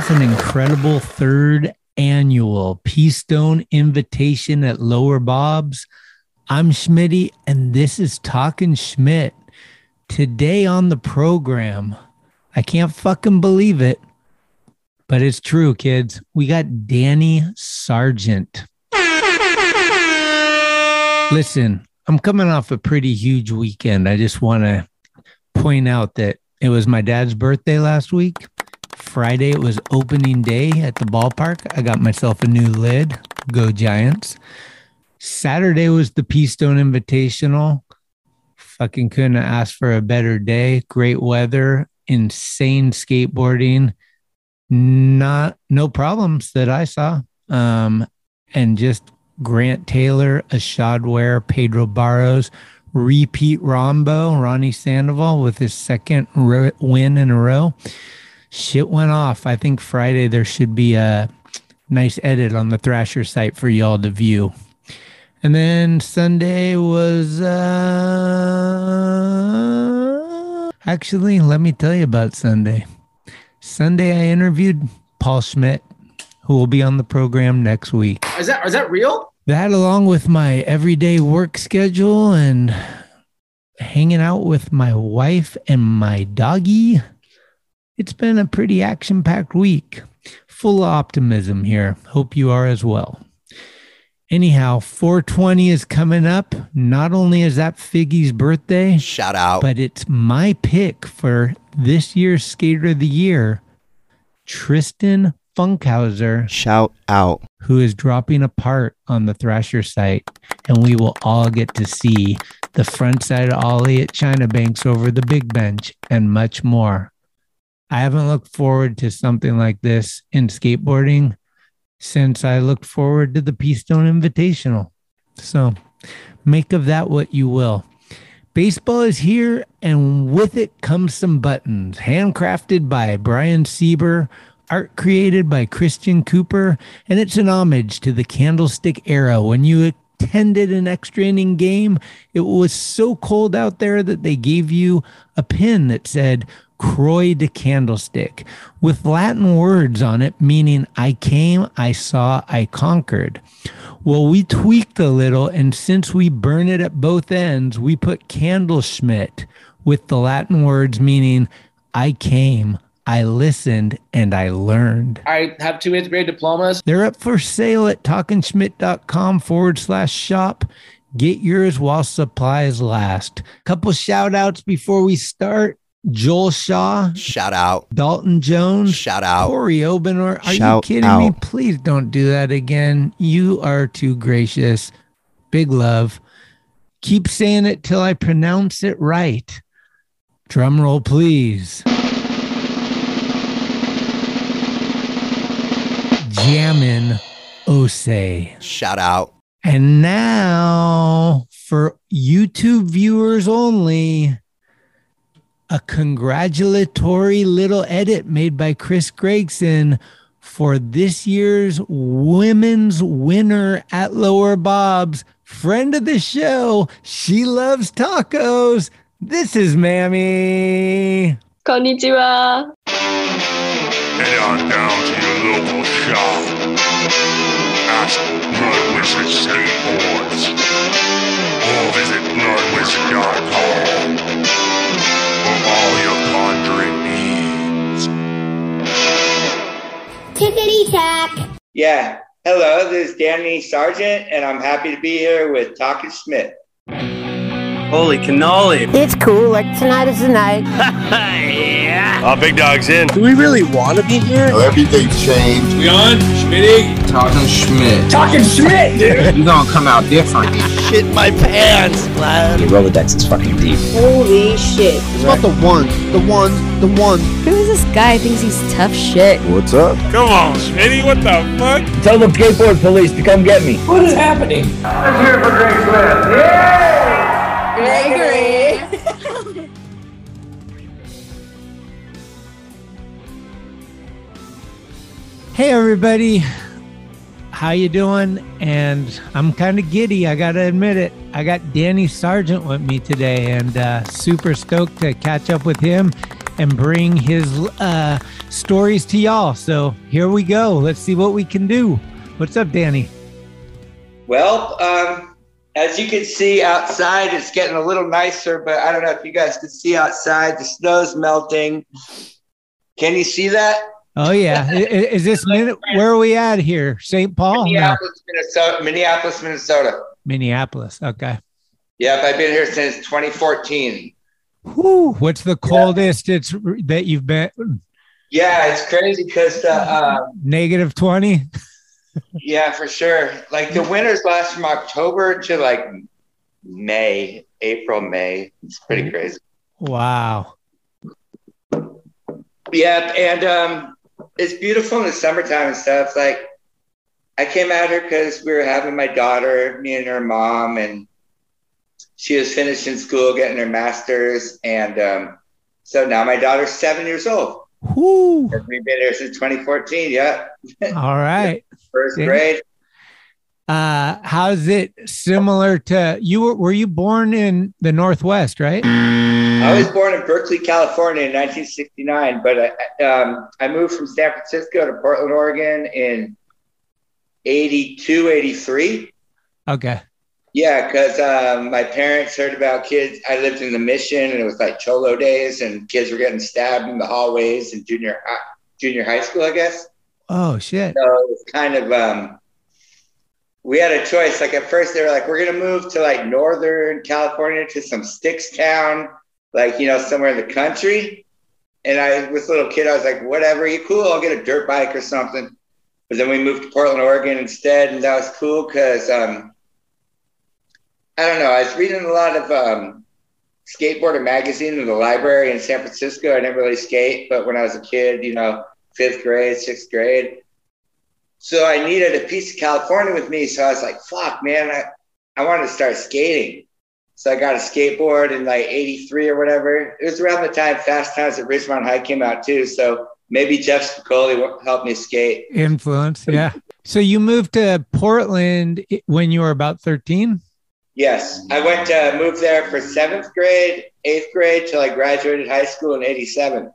Off an incredible third annual Peastone Invitation at Lower Bob's, I'm Schmitty, and this is Talking Schmidt. Today on the program, I can't fucking believe it, but it's true, kids. We got Danny Sargent. Listen, I'm coming off a pretty huge weekend. I just want to point out that it was my dad's birthday last week. Friday, it was opening day at the ballpark. I got myself a new lid. Go Giants. Saturday was the Peastone Invitational. Fucking couldn't ask for a better day. Great weather, insane skateboarding. Not no problems that I saw. Um, and just Grant Taylor, Ashad Ware, Pedro Barros, repeat Rombo, Ronnie Sandoval with his second win in a row. Shit went off. I think Friday there should be a nice edit on the Thrasher site for y'all to view. And then Sunday was uh actually let me tell you about Sunday. Sunday I interviewed Paul Schmidt, who will be on the program next week. Is that is that real? That along with my everyday work schedule and hanging out with my wife and my doggy. It's been a pretty action packed week. Full of optimism here. Hope you are as well. Anyhow, 420 is coming up. Not only is that Figgy's birthday, Shout out. but it's my pick for this year's Skater of the Year, Tristan Funkhouser, Shout out. who is dropping a part on the Thrasher site. And we will all get to see the front side Ollie at China Banks over the big bench and much more. I haven't looked forward to something like this in skateboarding since I looked forward to the Peastone Invitational. So make of that what you will. Baseball is here, and with it comes some buttons, handcrafted by Brian Sieber, art created by Christian Cooper, and it's an homage to the Candlestick era when you attended an extra inning game. It was so cold out there that they gave you a pin that said Croix de Candlestick with Latin words on it, meaning I came, I saw, I conquered. Well, we tweaked a little, and since we burn it at both ends, we put Candleschmidt with the Latin words meaning I came, I listened, and I learned. I have two eighth grade diplomas. They're up for sale at talkingschmidt.com forward slash shop. Get yours while supplies last. Couple shout outs before we start. Joel Shaw, Shout out. Dalton Jones, Shout out. Corey Obenor. Are you Shout kidding me? Please don't do that again. You are too gracious. Big love. Keep saying it till I pronounce it right. Drum roll, please. Jammin' Osei. Shout out. And now, for YouTube viewers only, a congratulatory little edit made by Chris Gregson for this year's women's winner at Lower Bob's, friend of the show. She loves tacos. This is Mammy. Konnichiwa. Head on down to your local shop. Ask Blood Wizard Skateboards. Or visit bloodwizard.com needs. Tickety tack. Yeah. Hello, this is Danny Sargent, and I'm happy to be here with Talking Schmidt. Holy cannoli. It's cool. Like tonight is the night. yeah. Uh, Big Dog's in. Do we really want to be here? Everything's changed. We on? Schmitty? Talking Schmidt. Talking Schmidt, dude. You're gonna come out different. Shit my pants, lad. The Rolodex is fucking deep. Holy shit. It's about the ones, the ones, the ones. Who is this guy who thinks he's tough shit? What's up? Come on, Schmitty, what the fuck? Tell the skateboard police to come get me. What is happening? Gregory. Hey everybody. How you doing? And I'm kind of giddy, I got to admit it. I got Danny Sargent with me today and uh super stoked to catch up with him and bring his uh, stories to y'all. So here we go. Let's see what we can do. What's up, Danny? Well, um, as you can see outside, it's getting a little nicer, but I don't know if you guys can see outside. The snow's melting. Can you see that? Oh yeah, is this minute? Where are we at here? St. Paul, no, Minneapolis, Minnesota. Minneapolis, Minnesota. Minneapolis. Okay. Yep, I've been here since 2014. Whew, what's the coldest it's that you've been? Yeah, it's crazy because the uh, Negative twenty. yeah, for sure. Like the winters last from October to like May, April, May. It's pretty crazy. Wow. Yeah, and um, it's beautiful in the summertime and stuff. Like, I came out here because we were having my daughter, me and her mom, and she was finishing school, getting her master's, and um, so now my daughter's seven years old. Whoo. We've been here since 2014. Yeah, All right. first Yeah. grade. Uh, how's it similar to you? Were, were you born in the Northwest, right? I was born in Berkeley, California in 1969, but I, um, I moved from San Francisco to Portland, Oregon in 82, 83. Okay. Yeah, because um, my parents heard about kids. I lived in the mission, and it was like cholo days, and kids were getting stabbed in the hallways in junior hi- junior high school, I guess. Oh shit. So it was kind of um, we had a choice. Like at first, they were like, "We're gonna move to like Northern California to some sticks town, like you know somewhere in the country." And I was a little kid. I was like, "Whatever, you cool? I'll get a dirt bike or something." But then we moved to Portland, Oregon instead, and that was cool because um, I don't know. I was reading a lot of um, skateboarder magazine in the library in San Francisco. I didn't really skate, but when I was a kid, you know, fifth grade, sixth grade. So I needed a piece of California with me. So I was like, fuck, man, I, I wanted to start skating. So I got a skateboard in like 83 or whatever. It was around the time Fast Times at Ridgemont High came out too. So maybe Jeff Spicoli helped me skate. Influence. Yeah. So you moved to Portland when you were about 13? Yes, I went to move there for seventh grade, eighth grade till I graduated high school in '87.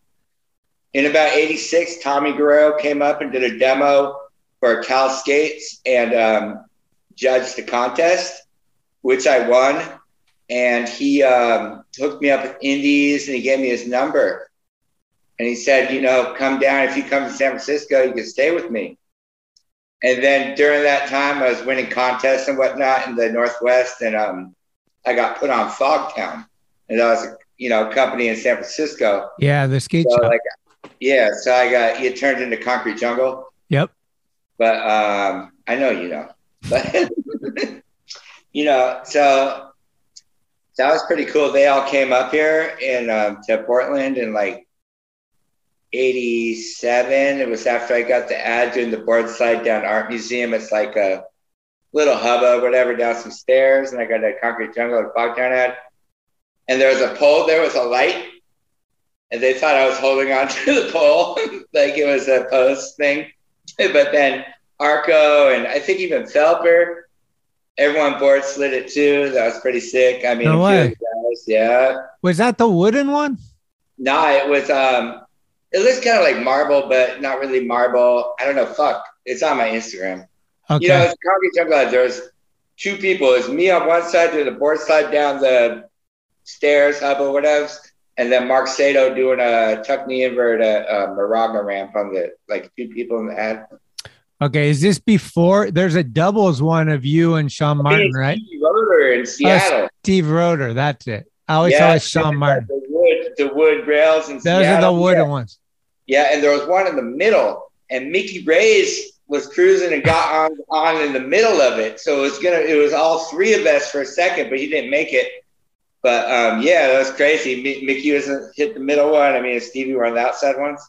In about '86, Tommy Guerrero came up and did a demo for Cal Skates and um, judged the contest, which I won. And he um, hooked me up with Indies and he gave me his number. And he said, you know, come down. If you come to San Francisco, you can stay with me. And then during that time, I was winning contests and whatnot in the Northwest, and um, I got put on Fogtown, and that was a you know company in San Francisco. Yeah, the skate So shop. like, yeah, so I got it turned into Concrete Jungle, yep. but um, I know you know, but you know, so that was pretty cool. They all came up here in um, to Portland in like 87. It was after I got the ad doing the board slide down Art Museum. It's like a little hubba, whatever, down some stairs. And I got a concrete jungle and Fogtown ad. And there was a pole there was a light. And they thought I was holding on to the pole like it was a post thing. but then Arco and I think even Felper, everyone board slid it too. That was pretty sick. I mean, No a few of way. guys, yeah. Was that the wooden one? No, it was um it looks kind of like marble, but not really marble. I don't know. Fuck. It's on my Instagram. Okay. You know, it's concrete jungle. There's two people. It's me on one side doing the board slide down the stairs, hub or whatever, and then Mark Sato doing a tuck knee invert, a, a Moraga ramp on the like two people in the ad. Okay. Is this before? There's a doubles one of you and Sean Martin, right? Steve Rotor in Seattle. Steve Rotor. That's it. I always Yeah, saw it Sean Martin. The wood, the wood rails in Those are the wooden Yeah. ones. Yeah, and there was one in the middle, and Mickey Ray's was cruising and got on on in the middle of it. So it was gonna it was all three of us for a second, but he didn't make it. But um, yeah, that was crazy. Mi- Mickey was hit the middle one. I mean, and Stevie were on the outside ones.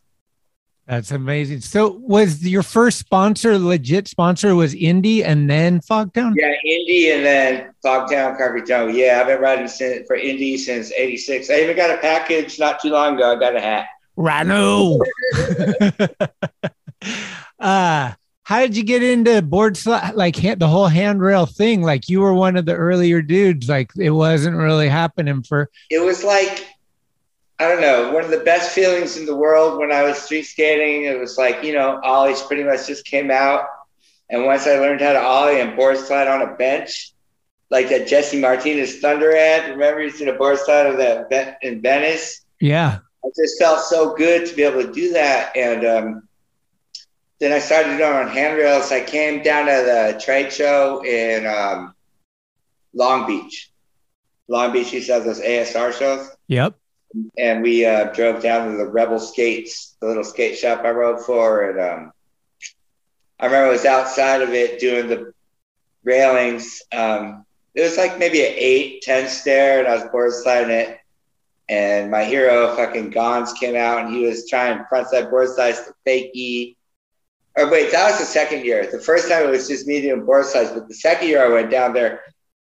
That's amazing. So was your first sponsor legit sponsor was Indy and then Fogtown? Yeah, Indy and then Fogtown, Concrete Jungle. Yeah, I've been riding since, for Indy since '86. I even got a package not too long ago. I got a hat. Rhino. uh how did you get into board slide like the whole handrail thing? Like you were one of the earlier dudes. Like it wasn't really happening for it was like I don't know, one of the best feelings in the world when I was street skating. It was like, you know, Ollies pretty much just came out. And once I learned how to Ollie and board slide on a bench, like that Jesse Martinez Thunder ad, remember you see the board slide of that in Venice? Yeah. it just felt so good to be able to do that. And um, then I started doing on handrails. I came down to the trade show in um, Long Beach. Long Beach used to have those ASR shows. Yep. And we uh, drove down to the Rebel Skates, the little skate shop I rode for. And um, I remember I was outside of it doing the railings. Um, it was like maybe an eight, 10 stair, and I was board sliding it and my hero fucking Gonz came out and he was trying frontside board slides to fakie. Or wait, that was the second year. The first time it was just me doing board slides, but the second year I went down there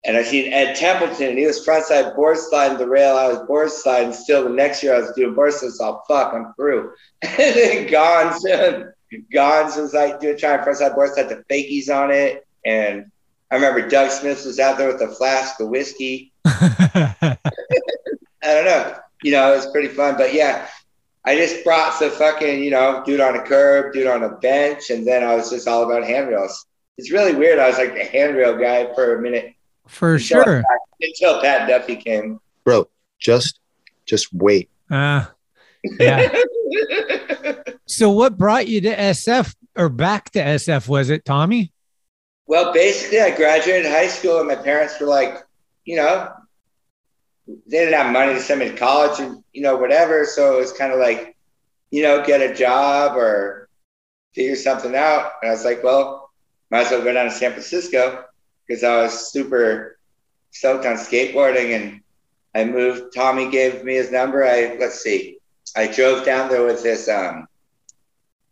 and I seen Ed Templeton and he was frontside board sliding the rail. I was board sliding. Still, the next year I was doing board slides. Oh fuck, I'm through. and then Gonz, Gonz was like doing trying frontside board slide to fakies on it. And I remember Doug Smith was out there with a flask of whiskey. I don't know. You know, it was pretty fun. But yeah, I just brought the fucking, you know, dude on a curb, dude on a bench, and then I was just all about handrails. It's really weird. I was like the handrail guy for a minute. For until sure. Pat, until Pat Duffy came. Bro, just just wait. Uh, yeah. so what brought you to SF or back to SF? Was it Tommy? Well, basically, I graduated high school, and my parents were like, you know, they didn't have money to send me to college, and you know, whatever. So it was kind of like, you know, get a job or figure something out. And I was like, well, might as well go down to San Francisco because I was super stoked on skateboarding, and I moved. Tommy gave me his number. I let's see, I drove down there with this um,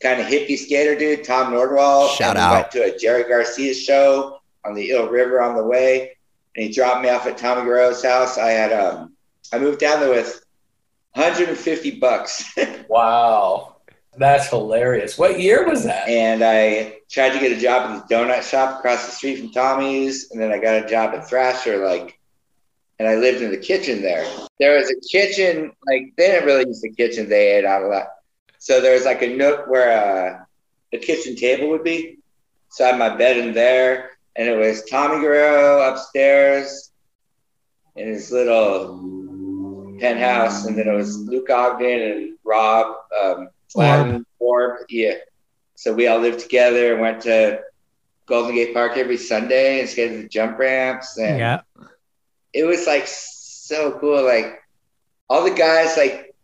kind of hippie skater dude, Tom Nordwall. Shout and we out. Went to a Jerry Garcia show on the Eel River on the way, and he dropped me off at Tommy Guerrero's house. I had um, I moved down there with 150 bucks, Wow. That's hilarious. What year was that? and I tried to get a job in the donut shop across the street from Tommy's, and then I got a job at Thrasher, like. And I lived in the kitchen there. There was a kitchen, like they didn't really use the kitchen; they ate out a lot. So there was like a nook where uh, a kitchen table would be. So I had my bed in there, and it was Tommy Guerrero upstairs in his little penthouse, and then it was Luke Ogden and Rob um, Flatten, Orb. Yeah. So we all lived together and went to Golden Gate Park every Sunday and skated the jump ramps. And Yeah. it was like so cool. Like all the guys, like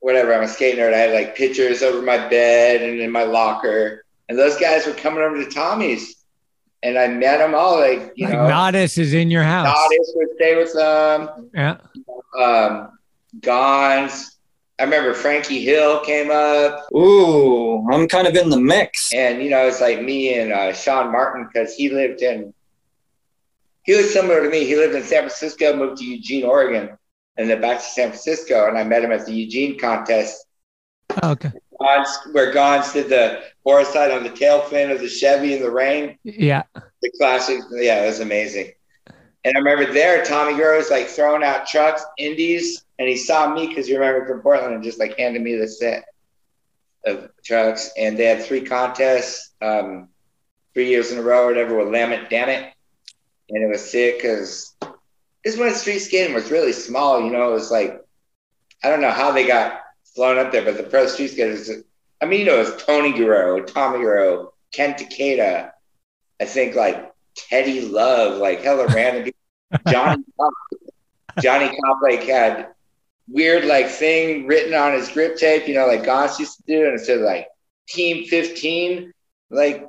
whatever. I'm a skate nerd. I had like pictures over my bed and in my locker, and those guys were coming over to Tommy's, and I met them all. Like you Like know, Natas is in your house. Natas would stay with them. Yeah. Um, Gonz. I remember Frankie Hill came up, Ooh, I'm kind of in the mix. and you know it's like me and uh, Sean Martin because he lived in. He was similar to me. He lived in San Francisco, moved to Eugene, Oregon, and then back to San Francisco. And I met him at the Eugene contest Oh, Okay. Gonz, where Gonz did the board side on the tail fin of the Chevy in the rain. Yeah. The classic. Yeah, it was amazing. And I remember there, Tommy Guerrero was like throwing out trucks, indies, and he saw me because you remember from Portland and just like handed me the set of trucks. And they had three contests, um, three years in a row or whatever with Lamit Damn It. And it was sick because this when street skating was really small, you know, it was like, I don't know how they got flown up there, but the pro street skaters, I mean, you know, it was Tony Guerrero, Tommy Guerrero, Ken Takeda, I think like Teddy Love, like hella random people. Johnny Cop, Johnny Cop like had weird like thing written on his grip tape, you know, like Goss used to do, and it said like Team 15, like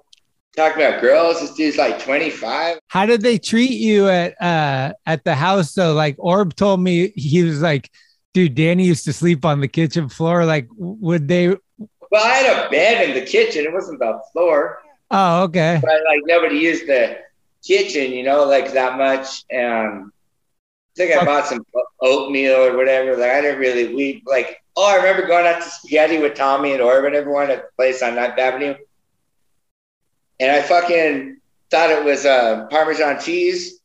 talking about girls. This dude's like 25. How did they treat you at uh at the house though? Like Orb told me he was like, dude, Danny used to sleep on the kitchen floor. Like, would they? Well, I had a bed in the kitchen. It wasn't the floor, Oh, okay. but like nobody used the kitchen, you know, like that much. And think I bought some oatmeal or whatever. Like I didn't really we like. Oh, I remember going out to spaghetti with Tommy and Orb and everyone at the place on Ninth Avenue, and I fucking thought it was uh, Parmesan cheese.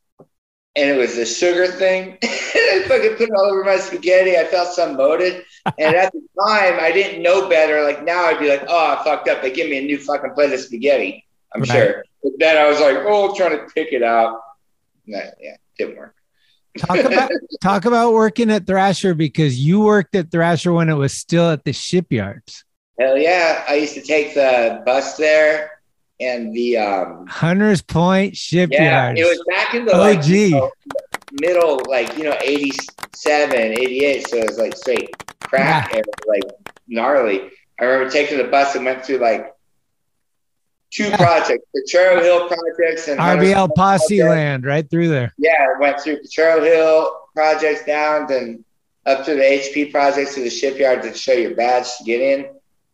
and it was the sugar thing. I fucking put it all over my spaghetti. I felt some motive. And at the time, I didn't know better. Like now, I'd be like, oh, I fucked up. They give me a new fucking plate of spaghetti. I'm Right. sure. But then I was like, oh, trying to pick it out. Nah, yeah, didn't work. Talk about talk about working at Thrasher because you worked at Thrasher when it was still at the shipyards. Hell yeah. I used to take the bus there and the, um, Hunters Point shipyards. yeah, it was back in the like, OG. know, middle, like, you know, 87, 88. So it was like straight crack and like gnarly. I remember taking the bus and went through like two Yeah. projects, the Churro Hill projects and RBL Posse land right through there. Yeah, went through Potrero Hill projects down, then up to the HP projects to the shipyard to show your badge to get in.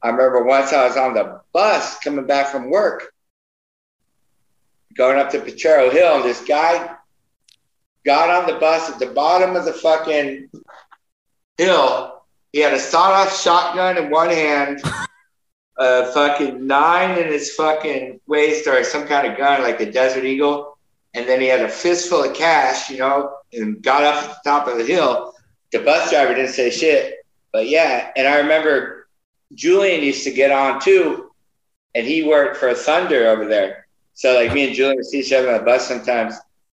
I remember once I was on the bus coming back from work, going up to Potrero Hill, and this guy got on the bus at the bottom of the fucking hill. He had a sawed-off shotgun in one hand, a fucking nine in his fucking waist, or some kind of gun like a Desert Eagle and then he had a fistful of cash, you know, and got up at the top of the hill. The bus driver didn't say shit, but yeah. And I remember Julian used to get on too, and he worked for Thunder over there. So like me and Julian would see each other on the bus sometimes.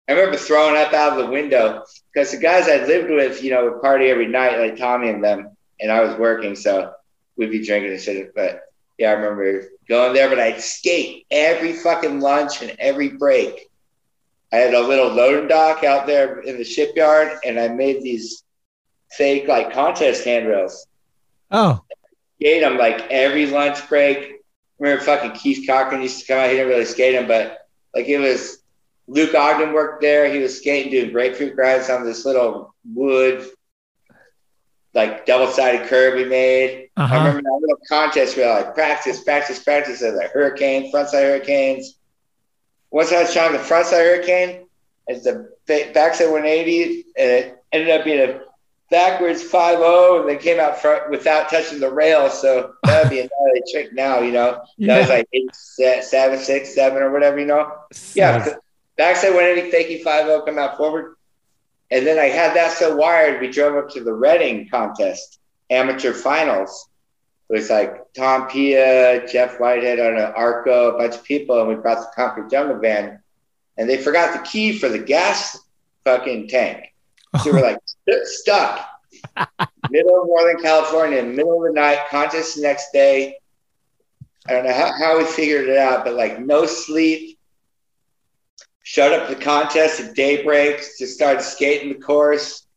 I remember throwing up out of the window because the guys I lived with, you know, would party every night, like Tommy and them, and I was working, so we'd be drinking and shit. But yeah, I remember going there, but I'd skate every fucking lunch and every break. I had a little loading dock out there in the shipyard, and I made these fake like contest handrails. Oh, Skate them like every lunch break. Remember, fucking Keith Cochran used to come out. He didn't really skate them, but like it was Luke Ogden worked there. He was skating, doing grapefruit grinds on this little wood, like double sided curb we made. Uh-huh. I remember that little contest we where like practice, practice, practice of the hurricane, frontside hurricanes. Once I was trying the frontside hurricane, it's the ba- backside 180, and it ended up being a backwards 5 and they came out front without touching the rail. So that would be another trick now, you know. That was like eight, se- seven, six, seven, or whatever, you know. Yeah, backside 180, fakie 5 come out forward. And then I had that so wired, we drove up to the Redding contest, amateur finals. It was like Tom Pia, Jeff Whitehead on an Arco, a bunch of people, and we brought the Concrete Jungle van. And they forgot the key for the gas fucking tank. So we're like st- stuck. middle of Northern California, middle of the night, contest the next day. I don't know how, how we figured it out, but like no sleep. Showed up to the contest at daybreak, just started skating the course.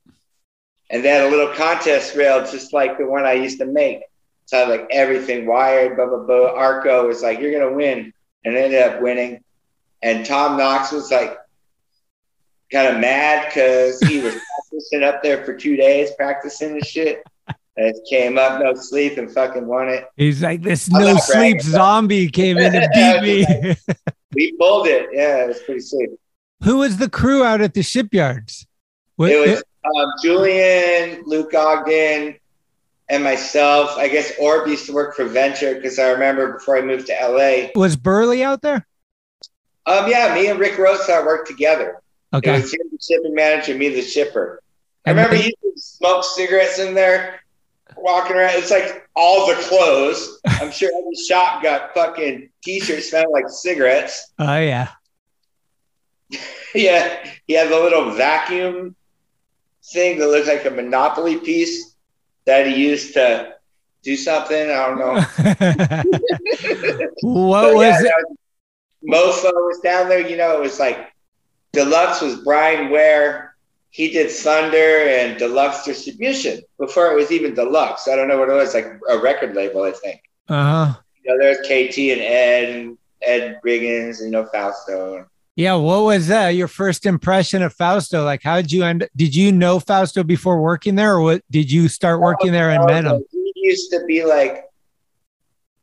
And had a little contest rail just like the one I used to make. So I had like everything wired, blah, blah, blah. Arco was like, you're going to win. And ended up winning. And Tom Knox was like kind of mad because he was practicing up there for two days, practicing and shit. And it came up, no sleep, and fucking won it. He's like, this I'm no sleep bragging, zombie came in and beat me. We pulled it. Yeah, it was pretty sweet. Who was the crew out at the shipyards? What- It was um, Julian, Luke Ogden, and myself. I guess Orb used to work for Venture because I remember before I moved to LA. was Burley out there? Um, yeah, me and Rick Rosa worked together. It Okay. was him, the shipping manager, me, the shipper. I remember he used to smoke cigarettes in there, walking around. It's like all the clothes. I'm sure every shop got fucking t-shirts smelling like cigarettes. Oh yeah. Yeah, he had the little vacuum thing that looked like a Monopoly piece that he used to do something. I don't know. what was yeah, it? was- Mofo was down there. You know, it was like Deluxe was Brian Ware. He did Thunder and Deluxe Distribution before it was even Deluxe. I don't know what it was, like a record label, I think. Uh huh. You know, there's KT and Ed and Ed Riggins, and you know, Fausto. Yeah. What was uh, your first impression of Fausto? Like, how did you end? Did you know Fausto before working there, or what? Did you start working there and met him? He used to be like,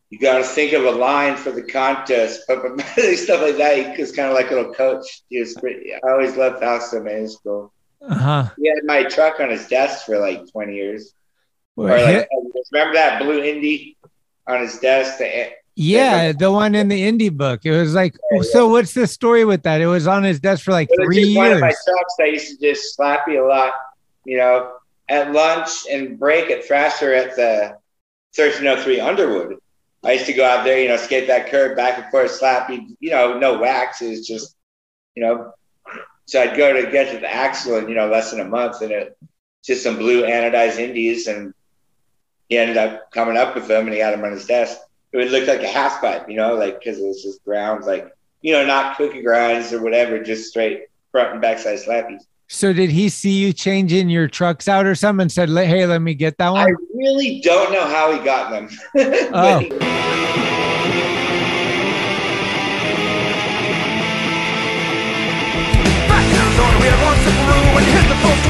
you got to think of a line for the contest, but, but stuff like that. He was kind of like a little coach. He was pretty. I always loved Fausto, man. He's cool. Uh huh. He had my truck on his desk for like 20 years. Or like, remember that blue Indy on his desk, the Yeah, the one in the indie book. It was like, so what's the story with that? It was on his desk for like three just one of my years. trucks. I used to just slappy a lot, you know, at lunch and break at Thrasher at the 1303 Underwood. I used to go out there, you know, skate that curb back and forth, slappy, you know, no wax. It was just, you know, so I'd go to get to the axle in, you know, less than a month and it just some blue anodized indies. And he ended up coming up with them and he had them on his desk. It would look like a half pipe, you know, like, cause it was just grounds, like, you know, not cookie grinds or whatever, just straight front and backside slappies. So did he see you changing your trucks out or something and said, "Hey, let me get that one"? I really don't know how he got them. Oh. He-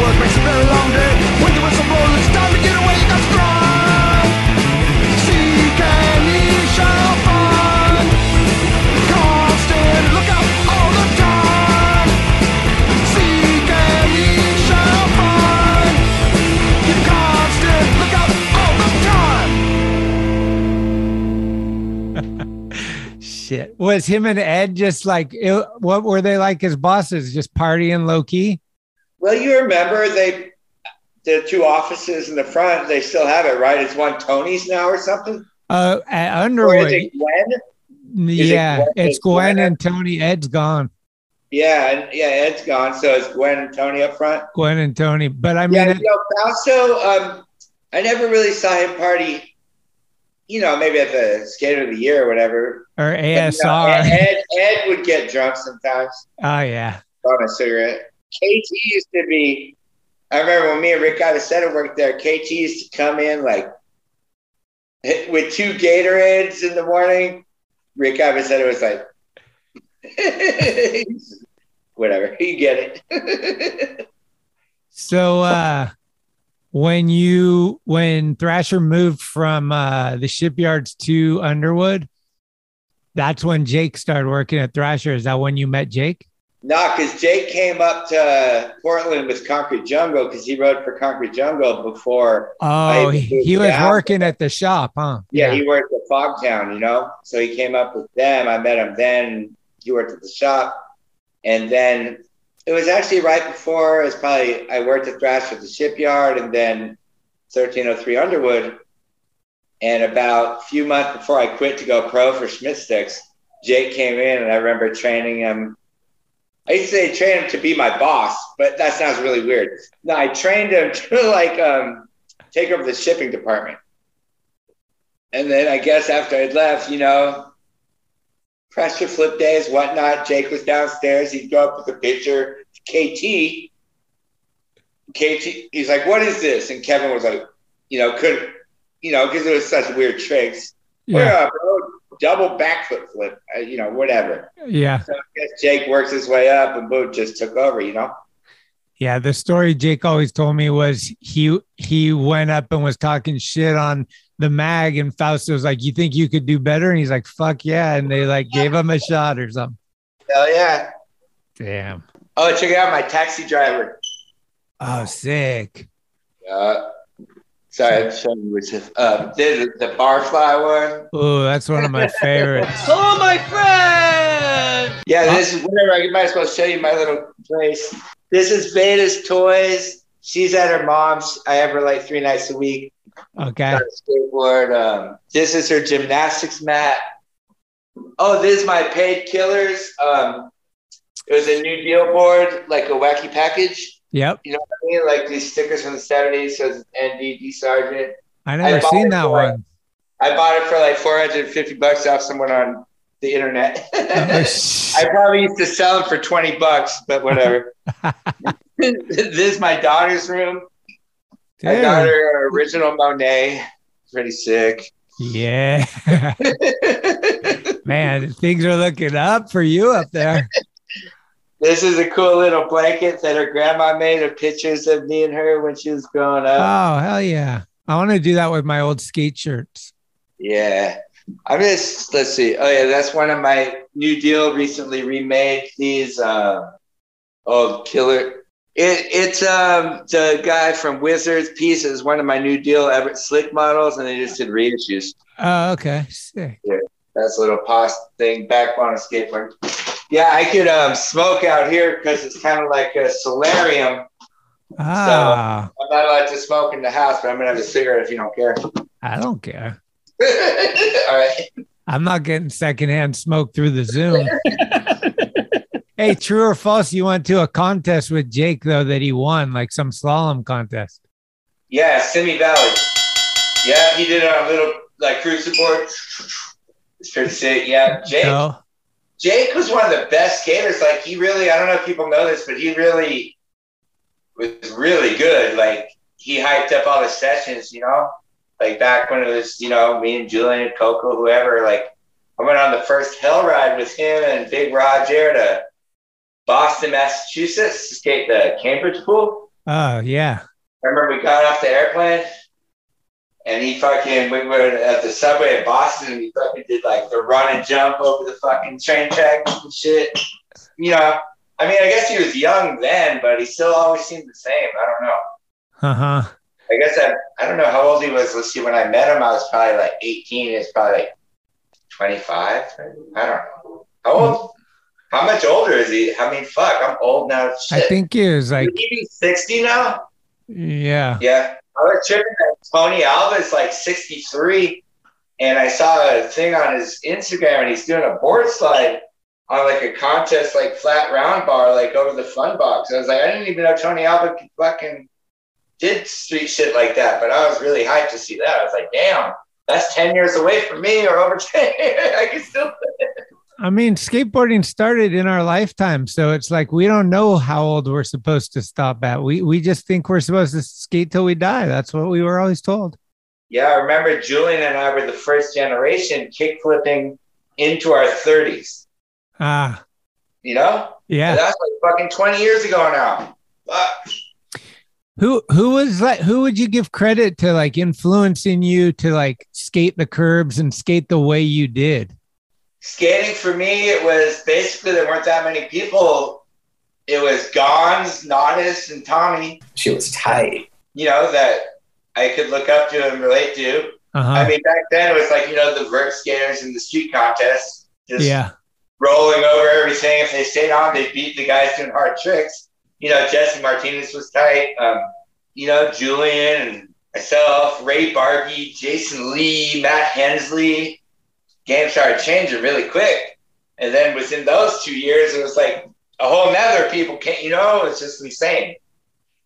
work makes very long day. When the whistle blows, it's time to get away. Seek and ye shall find. Constant lookout all the time. Seek and ye shall find. Keep constant lookout all the time. Shit. Was him and Ed just like what were they like as bosses? Just partying low key? Well, you remember they the two offices in the front, they still have it, right? It's one Tony's now or something. Uh, at Underwood. it Gwen? it Yeah, Gwen? it's Gwen Gwen- and Tony. Ed's gone. Yeah, and yeah, Ed's gone, so it's Gwen and Tony up front. Gwen and Tony. But I mean, yeah, you know, Fausto, um, I never really saw him party. You know, maybe at the Skater of the Year or whatever. or But, you know, ASR. Ed, Ed would get drunk sometimes oh yeah. on a cigarette. KT used to be. I remember when me and Rick Avicetta worked there. KT used to come in like with two Gatorades in the morning. Rick Avicetta was like, whatever, you get it. So uh when you when Thrasher moved from uh the shipyards to Underwood, that's when Jake started working at Thrasher. Is that when you met Jake? No, because Jake came up to Portland with Concrete Jungle because he rode for Concrete Jungle before. Oh, he, was down. working at the shop, huh? Yeah, he worked at Fogtown, you know. So he came up with them. I met him then. He worked at the shop, and then it was actually right before. It was probably I worked at Thrash at the shipyard, and then 1303 Underwood. And about a few months before I quit to go pro for Schmitt Stix, Jake came in, and I remember training him. I used to say train him to be my boss, but that sounds really weird. No, I trained him to like um, take over the shipping department. And then I guess after I'd left, you know, pressure flip days, whatnot. Jake was downstairs. He'd go up with a picture. KT. KT. He's like, "What is this?" And Kevin was like, "You know, couldn't, you know, because it was such weird tricks. Yeah. Yeah, bro, double backflip flip. Uh, you know, whatever." Yeah. So I guess Jake works his way up, and boom, just took over. You know. Yeah, the story Jake always told me was he he went up and was talking shit on the mag, and Fausto was like, "You think you could do better?" And he's like, "Fuck yeah!" And they like gave him a shot or something. Hell yeah. Damn. Oh, check out my taxi driver. Oh, sick. Uh, sorry, I'm showing you which is uh, this is the barfly one. Oh, that's one of my favorites. Hello, my friend. Yeah, this is whatever. I might as well show you my little place. This is Veda's toys. She's at her mom's. I have her like three nights a week. Okay. a skateboard. Um, this is her gymnastics mat. Oh, this is my paid killers. Um, it was a new deal board, like a wacky package. Yep. You know what I mean? Like these stickers from the 70s says NDD Sargent. I never bought seen that for, like, one. I bought it for like 450 bucks off someone on the internet. Oh, sh- I probably used to sell them for 20 bucks, but whatever. this is my daughter's room. I got her original Monet. Pretty sick. Yeah. Man, things are looking up for you up there. This is a cool little blanket that her grandma made of pictures of me and her when she was growing up. Oh, hell yeah. I want to do that with my old skate shirts. Yeah. I'm just let's see. Oh yeah, that's one of my new deal recently remade these uh oh killer. It it's um the guy from Wizards Pieces, one of my new deal ever Slick models, and they just did reissues. Oh, okay. Sick. That's a little pos thing back on a skateboard. Yeah, I could um smoke out here because it's kind of like a solarium. Ah, I'm not allowed to smoke in the house, but I'm gonna have a cigarette if you don't care. I don't care. All right. I'm not getting secondhand smoke through the Zoom. hey, true or false? You went to a contest with Jake though that he won, like some slalom contest. Yeah, Simi Valley. Yeah, he did a little like cruiser board. It's pretty sick. Yeah, Jake. No. Jake was one of the best skaters. Like he really, I don't know if people know this, but he really was really good. Like he hyped up all the sessions, you know, like back when it was, you know, me and Julian, and Coco, whoever. Like I went on the first hell ride with him and Big Roger to Boston, Massachusetts to skate the Cambridge pool. Oh yeah. Remember we got off the airplane and he fucking we were at the subway in Boston and he fucking did like the run and jump over the fucking train tracks and shit. You know, I mean, I guess he was young then, but he still always seemed the same. I don't know. Uh huh. I guess I, I don't know how old he was. Let's see, when I met him, I was probably like 18. He was probably like 25. I don't know. How old? How much older is he? I mean, fuck, I'm old now. I think he was like, Would he be 60 now? yeah. Yeah. I was tripping that Tony Alva is like 63. And I saw a thing on his Instagram and he's doing a board slide on like a contest, like flat round bar, like over the fun box. I was like, I didn't even know Tony Alva could fucking did street shit like that. But I was really hyped to see that. I was like, damn, that's 10 years away from me or over 10 I can still I mean, skateboarding started in our lifetime, so it's like we don't know how old we're supposed to stop at. We we just think we're supposed to skate till we die. That's what we were always told. Yeah, I remember Julian and I were the first generation kick flipping into our 30s. Ah, You know? yeah. That's like fucking 20 years ago now. Fuck. Who who was like who would you give credit to like influencing you to like skate the curbs and skate the way you did? Skating for me, it was basically there weren't that many people. It was Gonz, Natas, and Tommy. She was tight. You know that I could look up to and relate to. Uh-huh. I mean, back then it was like you know the vert skaters in the street contest. just yeah. rolling over everything. If they stayed on, they beat the guys doing hard tricks. You know, Jesse Martinez was tight. Um, you know, Julian and myself, Ray Barbee, Jason Lee, Matt Hensley. Game started changing really quick. And then within those two years, it was like a whole nother people can't, you know, it's just insane.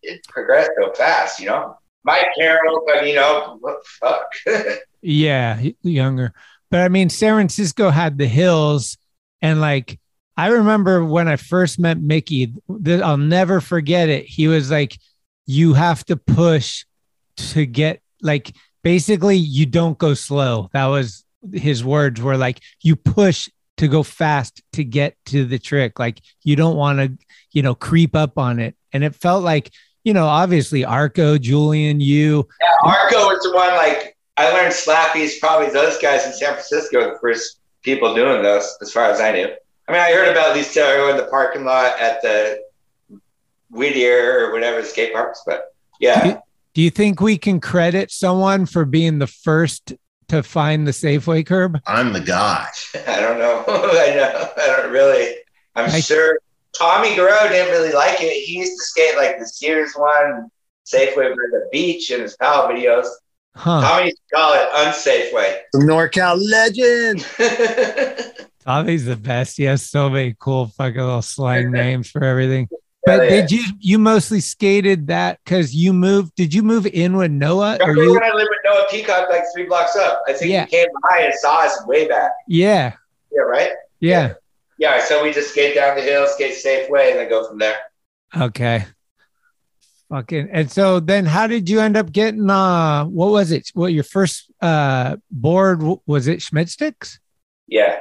It progressed so fast, you know. Mike Carroll, but you know, what the fuck? Yeah, younger. But I mean, San Francisco had the hills, and like I remember when I first met Mickey, th- I'll never forget it. He was like, "You have to push to get like basically you don't go slow." That was his words. Were like, "You push to go fast to get to the trick. Like you don't want to, you know, creep up on it." And it felt like, you know, obviously Arco, Julian, you, Yeah, Arco was the one like I learned slappies. Probably those guys in San Francisco were the first people doing those, as far as I knew. I mean, I heard about these two in the parking lot at the Whittier or whatever skate parks, but yeah, Do you think we can credit someone for being the first to find the Safeway curb? I'm the guy. I don't know. I know. I don't really. I'm I- sure Tommy Guerrero didn't really like it. He used to skate like the Sears one, Safeway by the beach in his Powell videos. Huh. Tommy used to call it unsafe way. The NorCal legend. Tommy's the best. He has so many cool fucking little slang names for everything. But yeah. did you you mostly skated that because you moved? Did you move in with Noah? Or Remember you? when I lived with Noah Peacock like three blocks up? I think Yeah. he came by and saw us way back. Yeah, Yeah, right? yeah. Yeah, so we just skate down the hill, skate safe way, and then go from there. Okay. Fucking. And so then, how did you end up getting? Uh, what was it? What your first uh board was? It Schmitt Stix? Yeah.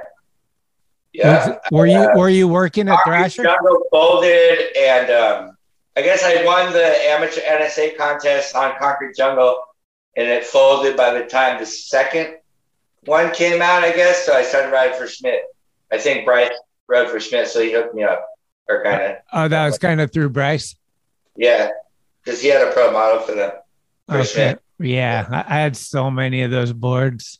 Yeah. were you Uh, were you working at Concrete Thrasher? Jungle folded, and um, I guess I won the amateur NSA contest on Concrete Jungle, and it folded by the time the second one came out, I guess. So I started riding for Schmitt. I think Bryce rode for Schmitt, so he hooked me up, or kind of, Oh, that was kind of through Bryce. yeah, because he had a pro model for them. For Okay. Schmitt. Yeah, I had so many of those boards.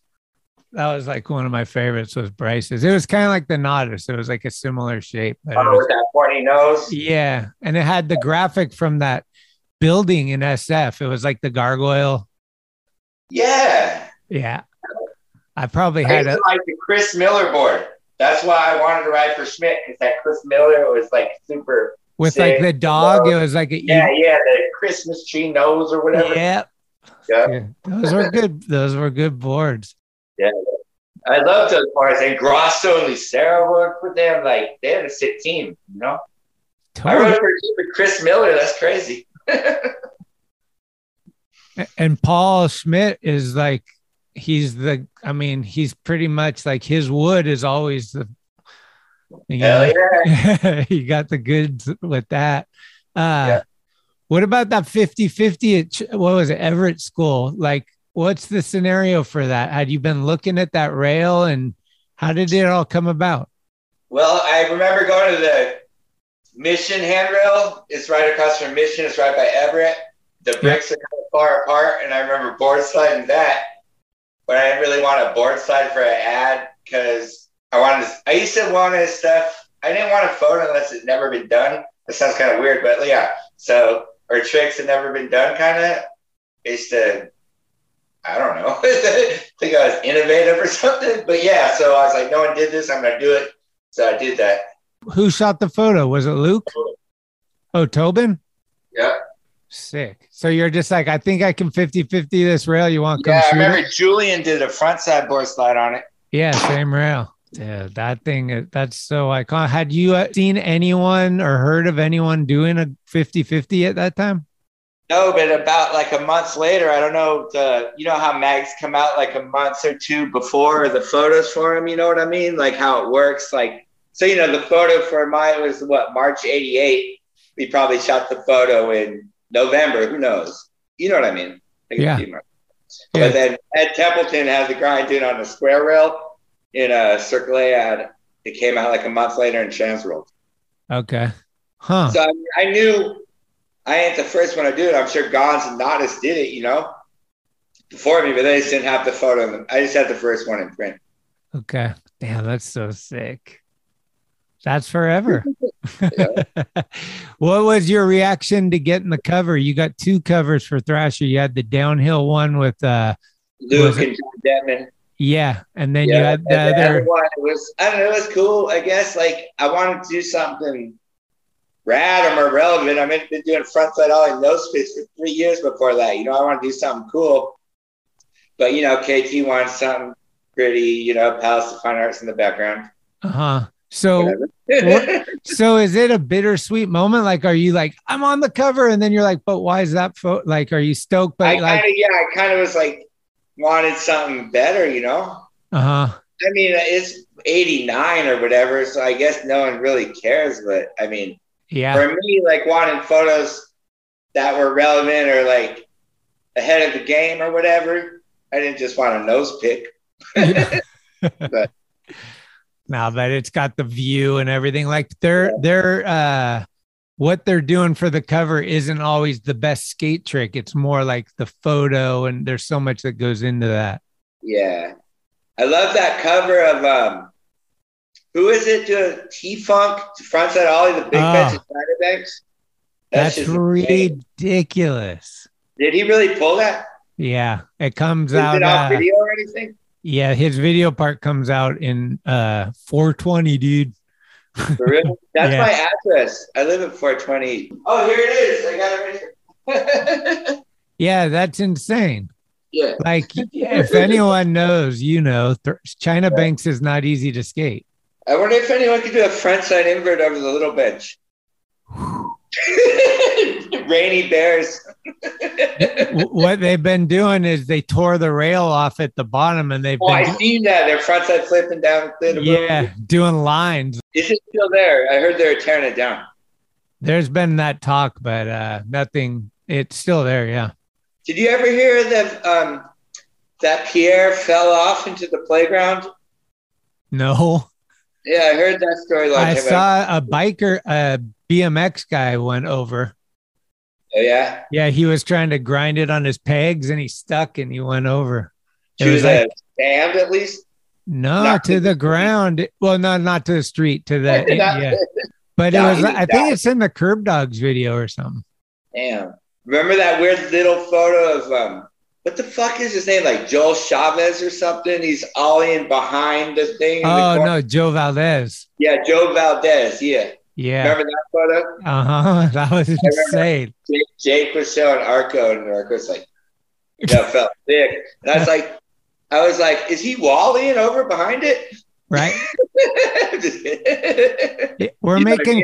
That was like one of my favorites was Bryce's. It was kind of like the Natas. It was like a similar shape. But Oh, was- with that pointy nose. yeah, and it had the graphic from that building in SF. It was like the gargoyle. Yeah. Yeah, I probably I had a like the Chris Miller board. That's why I wanted to ride for Schmitt because that Chris Miller was like super. with like the dog. It was like a Yeah, yeah, the Christmas tree nose or whatever. Yeah. yeah. Those were good. Those were good boards. Yeah. I love those boards. And Grosso and Lucero worked for them. Like, they had a sick team, you know? I Totally. rode for, for Chris Miller. That's crazy. And Paul Schmitt is like, he's the, I mean, he's pretty much like his wood is always the, you Hell know, yeah. he got the goods with that. Uh, Yeah. What about that 50 50 at, what was it, Everett School? Like, what's the scenario for that? Had you been looking at that rail and how did it all come about? Well, I remember going to the Mission handrail. It's right across from Mission. It's right by Everett. The bricks are kind of far apart, and I remember board sliding that. But I didn't really want a board slide for an ad because I wanted. To, I used to want to stuff. I didn't want a phone unless it's never been done. That sounds kind of weird, but yeah. So or tricks that never been done, kind of. Is to I don't know. think I was innovative or something. But yeah, so I was like, no one did this. I'm gonna do it. So I did that. Who shot the photo? Was it Luke? Oh, Tobin? Yeah. Sick. So you're just like, I think I can 50 50 this rail. You want to come Yeah, I shoot remember it? Julian did a front side board slide on it. Yeah, same rail. Yeah, that thing, uh, that's so iconic. Had you uh, seen anyone or heard of anyone doing a 50 50 at that time? No, but about like a month later, I don't know. The you know how mags come out like a month or two before the photos for him. You know what I mean? Like how it works. Like so, you know, the photo for mine was what March '88. We probably shot the photo in November. Who knows? You know what I mean? Like Yeah. Yeah. But then Ed Templeton had the grind in on a square rail in a Circle A ad. It came out like a month later in TransWorld. Okay. Huh. So I, I knew I ain't the first one to do it. I'm sure Gonz and Natas did it, you know, before me, but they just didn't have the photo. in them. I just had the first one in print. Okay. Damn, that's so sick. That's forever. what was your reaction to getting the cover? You got two covers for Thrasher. You had the downhill one with uh Luke and John Detman. yeah, and then you Yeah, had the the other one was I don't know, it was cool. I guess like I wanted to do something rad or relevant. I mean, I've been doing front frontside ollie nose spits for three years before that. You know, I want to do something cool. But you know, KT wants something pretty. You know, Palace of Fine Arts in the background. uh-huh. So what- so is it a bittersweet moment? Like, are you like, I'm on the cover, and then you're like, but why is that photo? Like, are you stoked? I But kind like, of yeah, I kind of was like wanted something better, you know. uh huh. I mean, it's '89 or whatever, so I guess no one really cares. But I mean, Yeah. for me, like wanting photos that were relevant or like ahead of the game or whatever, I didn't just want a nose pick. But now that it's got the view and everything like they're they're uh what they're doing for the cover isn't always the best skate trick it's more like the photo and there's so much that goes into that yeah, I love that cover of um, who is it? To T Funk, frontside ollie, the big Oh. bench and Spider Banks. that's insane. ridiculous Did he really pull that? yeah it comes Is out it off uh, video or anything? yeah his video part comes out in uh 420 dude For real? That's Yeah. my address. I live at 420. Oh, here it is. I got it right here. Yeah, that's insane. yeah. Like, if anyone knows, you know, th- China Banks is not easy to skate. I wonder if anyone could do a front side invert over the little bench. Raney Beres. What they've been doing is they tore the rail off at the bottom and they've Oh, I been, seen that. Their front side flipping down. clear the room. yeah, doing lines. Is it still there? I heard they're tearing it down. There's been that talk, but uh, nothing. It's still there. Yeah. Did you ever hear that um, that Pierre fell off into the playground? No, Yeah, I heard that story. Like I saw a biker, a BMX guy went over. Oh, yeah, Yeah, he was trying to grind it on his pegs and he stuck and he went over. It to was the like, stand at least. no, not to the the- ground. Well, no, not to the street, to the, yeah. But it was, I think it's in the Curb Dogs video or something. Damn. Remember that weird little photo of um, what the fuck is his name? Like Joel Chavez or something? He's ollieing behind the thing. in the Oh, no, Joe Valdez. Yeah, Joe Valdez. Yeah. Yeah. Remember that photo? Uh huh. That was insane. Jake, Jake was showing Arco, and Arco's like, "Yeah, felt sick." And I was like, "I was like, is he wallying over behind it?" Right. We're You making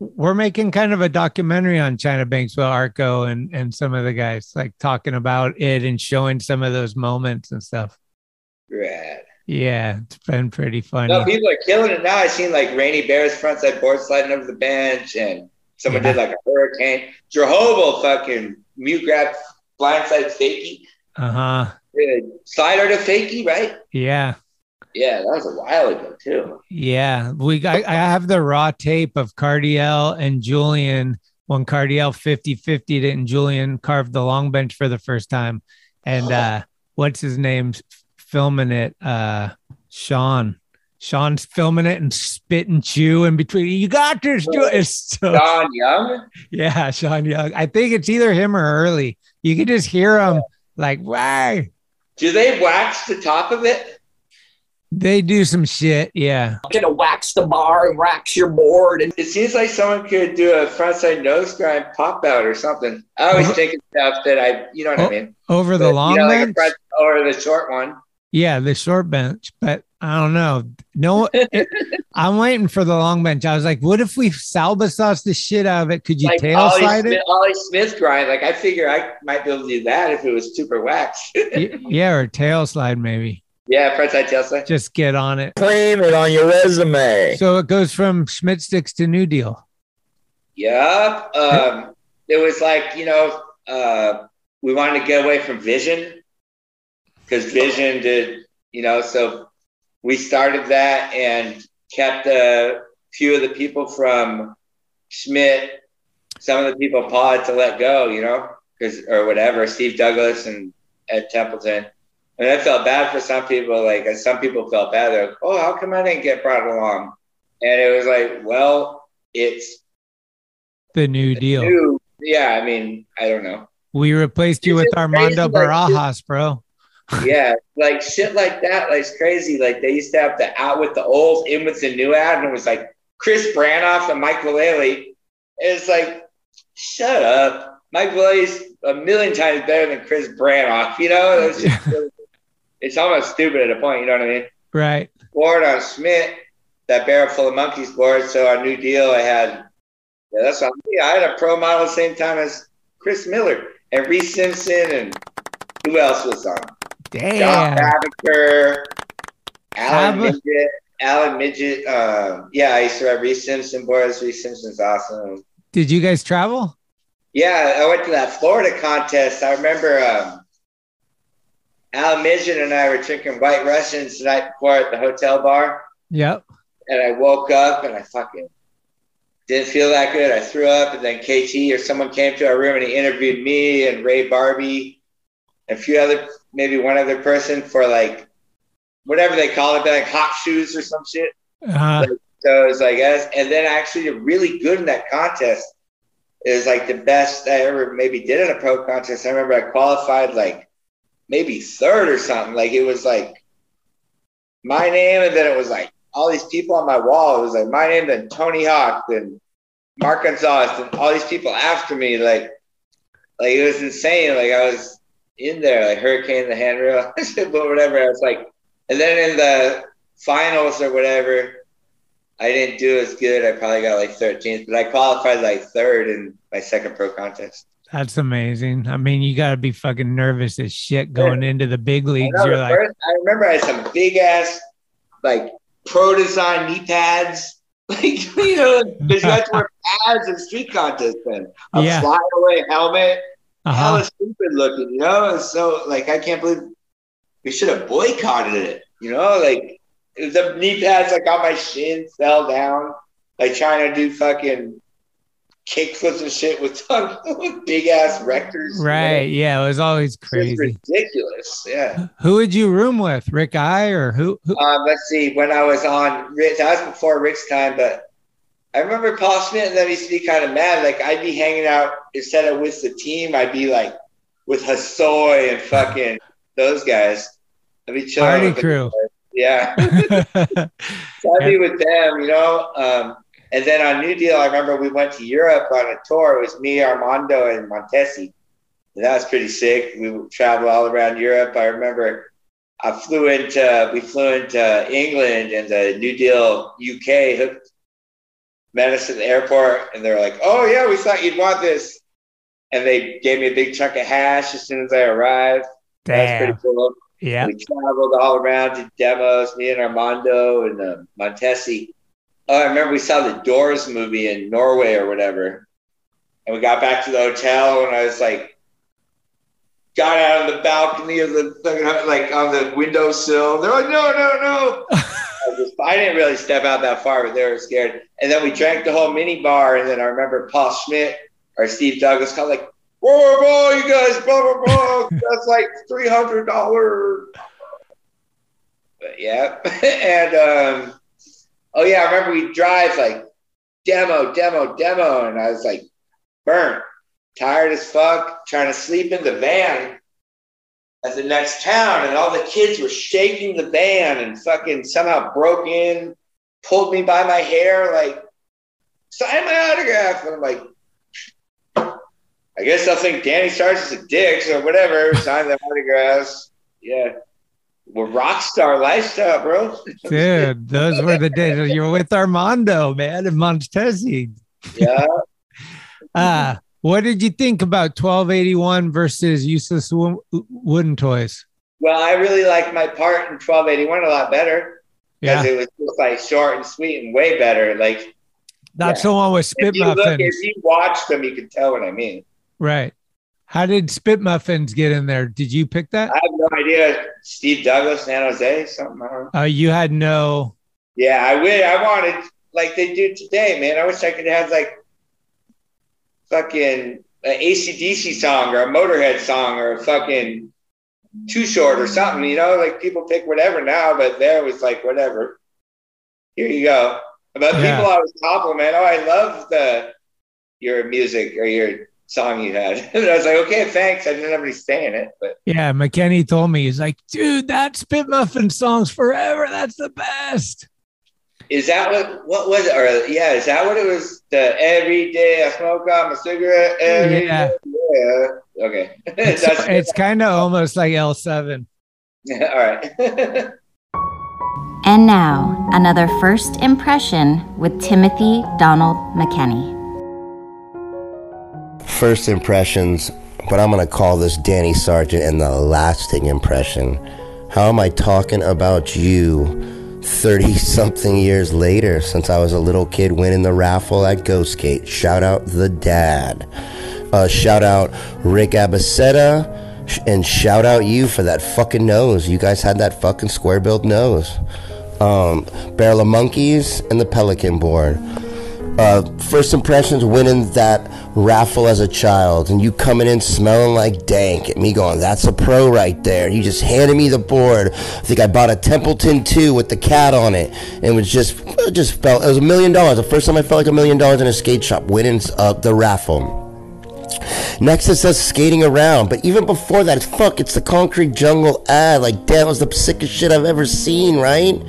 we're making kind of a documentary on China Banks with Arco and and some of the guys like talking about it and showing some of those moments and stuff. Rad. Yeah, it's been pretty funny. No, people are killing it now. I seen like Raney Beres frontside board sliding over the bench, and someone Yeah. did like a hurricane. Jehovah fucking mute grab blindside fakie. Uh huh. Uh, Slider to fakie, right? Yeah. Yeah, that was a while ago too. Yeah, we I, I have the raw tape of Cardiel and Julian when Cardiel 50-50'd it and Julian carved the long bench for the first time. And uh what's his name filming it? Uh Sean. Sean's filming it and spit and chew in between. You got this. Ju-" It's so Don Young. yeah, Sean Young. I think it's either him or Early. You can just hear him like, why? Do they wax the top of it? They do some shit. Yeah. Gonna wax the bar and wax your board and It seems like someone could do a frontside nose grind pop out or something. I always Oh. think of stuff that I, you know what Oh, I mean. Over the But, long you know, like front, or the short one. Yeah, the short bench, but I don't know. No, it- I'm waiting for the long bench. I was like, what if we salba sauce the shit out of it? Could you like tail Ollie slide Smith, it? Ollie Smith grind. Like I figure I might be able to do that if it was super wax. Yeah, or tail slide maybe. Yeah, frontside tail slide. Just get on it. Claim it on your resume. So it goes from Schmitt Stix to New Deal. Yep. Um, it was like you know uh, we wanted to get away from Vision because Vision did you know so we started that and kept a few of the people from Schmitt, some of the people Paul had to let go, you know, because or whatever, Steve Douglas and Ed Templeton. And I felt bad for some people. Like some people felt bad. They're like, "Oh, how come I didn't get brought along?" And it was like, "Well, it's The New Deal. new. Yeah, I mean, I don't know. We replaced you It's with Armando crazy, like, Barajas, bro. Yeah, like shit like that. Like it's crazy. Like they used to have the out with the old, in with the new ad, and it was like Chris Branoff and Mike Vallely. It's like, shut up. Mike Vallely's a million times better than Chris Branoff. You know, it's just really- it's almost stupid at a point. You know what I mean? Right. board on Schmitt, that barrel full of monkeys board. So our new deal, I had, yeah, that's what yeah, I had a pro model the same time as Chris Miller and Reese Simpson and who else was on? Damn. John. Babaker, Alan Baba- Midget, Alan Midget. Uh, yeah, I used to have Reese Simpson boards. Reese Simpson's awesome. Did you guys travel? Yeah, I went to that Florida contest. I remember um, Alan Midget and I were drinking White Russians the night before at the hotel bar. Yep. and I woke up and I fucking didn't feel that good. I threw up, and then KT or someone came to our room and he interviewed me and Ray Barbee, and a few other, maybe one other person for like whatever they call it, like hot shoes or some shit. Uh, So it was like, us, and then I actually did really good in that contest. It was like the best I ever maybe did in a pro contest. I remember I qualified like maybe third or something. Like it was like my name, and then it was like all these people on my wall. It was like my name, then Tony Hawk, then Mark Gonzalez, and all these people after me. Like, like it was insane. Like I was in there, like Hurricane the handrail, but whatever. I was like, and then in the finals or whatever, I didn't do as good. I probably got like 13th, but I qualified like third in my second pro contest. That's amazing. I mean, you got to be fucking nervous as shit going into the big leagues. I, You're like, first- I remember I had some big ass like pro design knee pads. Like you know, because you had to wear pads in street contests then. A Yeah. flyaway helmet, uh-huh. hella stupid looking, you know? And so like I can't believe we should have boycotted it, you know, like the knee pads like on my shin fell down, like trying to do fucking kickflips and shit with, with big ass rectors. you know? right? Yeah, it was always crazy. ridiculous. Yeah. Who would you room with, Rick I or who? who? Um, let's see. When I was on, Rick- that was before Rick's time, but I remember Paul Schmitt and that used to be kind of mad. Like I'd be hanging out instead of with the team, I'd be like with Hosoi and fucking those guys. I'd be chilling. Party crew. Yeah. So I'd be with them, you know. Um, and then on New Deal, I remember we went to Europe on a tour. It was me, Armando, and Montesi. And that was pretty sick. We traveled all around Europe. I remember I flew into we flew into England and the New Deal UK hooked met us at the airport and they're like, Oh yeah, we thought you'd want this. And they gave me a big chunk of hash as soon as I arrived. That was pretty cool. Yeah. We traveled all around to demos, me and Armando and uh, Montesi. Oh, I remember we saw the Doors movie in Norway or whatever. And we got back to the hotel and I was like, got out on the balcony of the, like on the windowsill. They're like, no, no, no. I, just, I didn't really step out that far, but they were scared. And then we drank the whole mini bar. And then I remember Paul Schmitt or Steve Douglas called like, whoa, whoa, whoa, you guys, blah, blah, blah. That's like $300. But yeah. and, um, oh yeah, I remember we drive like demo, demo, demo. And I was like, burnt, tired as fuck, trying to sleep in the van at the next town. And all the kids were shaking the van and fucking somehow broke in, pulled me by my hair, like, sign my autograph. And I'm like, I guess I'll think Danny Starks is a dick, so whatever, sign the autographs. Yeah. We're rock star lifestyle, bro. Dude, those were the days. You were with Armando, man, in Montesi. Yeah. Uh, what did you think about 1281 versus useless wo- wooden toys? Well, I really liked my part in 1281 a lot better because Yeah, it was just like short and sweet and way better. Like that's yeah. the one with spit if you look, if you watch them, you can tell what I mean. Right. How did spit muffins get in there? Did you pick that? I have no idea. Steve Douglas, San Jose, something. I don't know. Uh, you had no. Yeah, I wish I wanted like they do today, man. I wish I could have like fucking an ACDC song or a Motorhead song or a fucking Too Short or something. You know, like people pick whatever now, but there was like whatever. Here you go. About Yeah. people I was compliment. Oh, I love the your music or your song you had. and I was like, okay, thanks. I didn't have any say in it, but Yeah, McKenney told me he's like, dude, that spit muffin song's forever. That's the best. Is that what what was it? Or yeah, is that what it was? The every day I smoke out my cigarette. Every Yeah. day? yeah. Okay. It's, That's it's kind of almost like L7. Yeah. all right. And now, another first impression with Timothy Donald McKenney. First impressions, but I'm going to call this Danny Sargent and the lasting impression. How am I talking about you 30 something years later since I was a little kid winning the raffle at Ghostgate? Shout out the dad. Uh, shout out Rick Ibaseta. sh- And shout out you for that fucking nose. You guys had that fucking square built nose. Um, Barrel of Monkeys and the Pelican board uh, first impressions winning that raffle as a child and you coming in smelling like dank and me going that's a pro right there you just handed me the board i think i bought a templeton 2 with the cat on it and it was just it just felt it was a million dollars the first time i felt like a million dollars in a skate shop winning uh, the raffle Next is us skating around, but even before that, it's fuck, it's the concrete jungle ad. Like that was the sickest shit I've ever seen, right?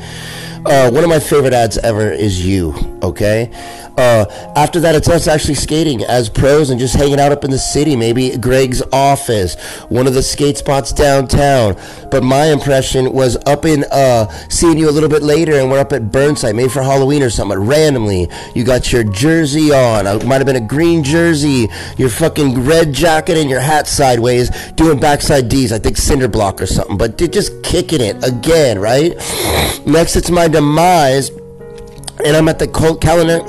Uh, one of my favorite ads ever is you. Okay. Uh, after that, it's us actually skating as pros and just hanging out up in the city. Maybe Greg's office, one of the skate spots downtown. But my impression was up in uh, seeing you a little bit later, and we're up at Burnside, maybe for Halloween or something. Randomly, you got your jersey on. It might have been a green jersey, your fucking red jacket, and your hat sideways, doing backside D's. I think cinder block or something. But just kicking it again, right? Next, it's my demise and I'm at the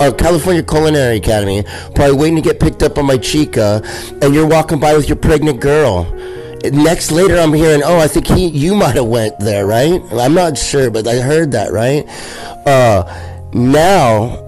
uh, California Culinary Academy, probably waiting to get picked up on my chica, and you're walking by with your pregnant girl. Next, later, I'm hearing, oh, I think he, you might have went there, right? I'm not sure, but I heard that, right? Uh, now,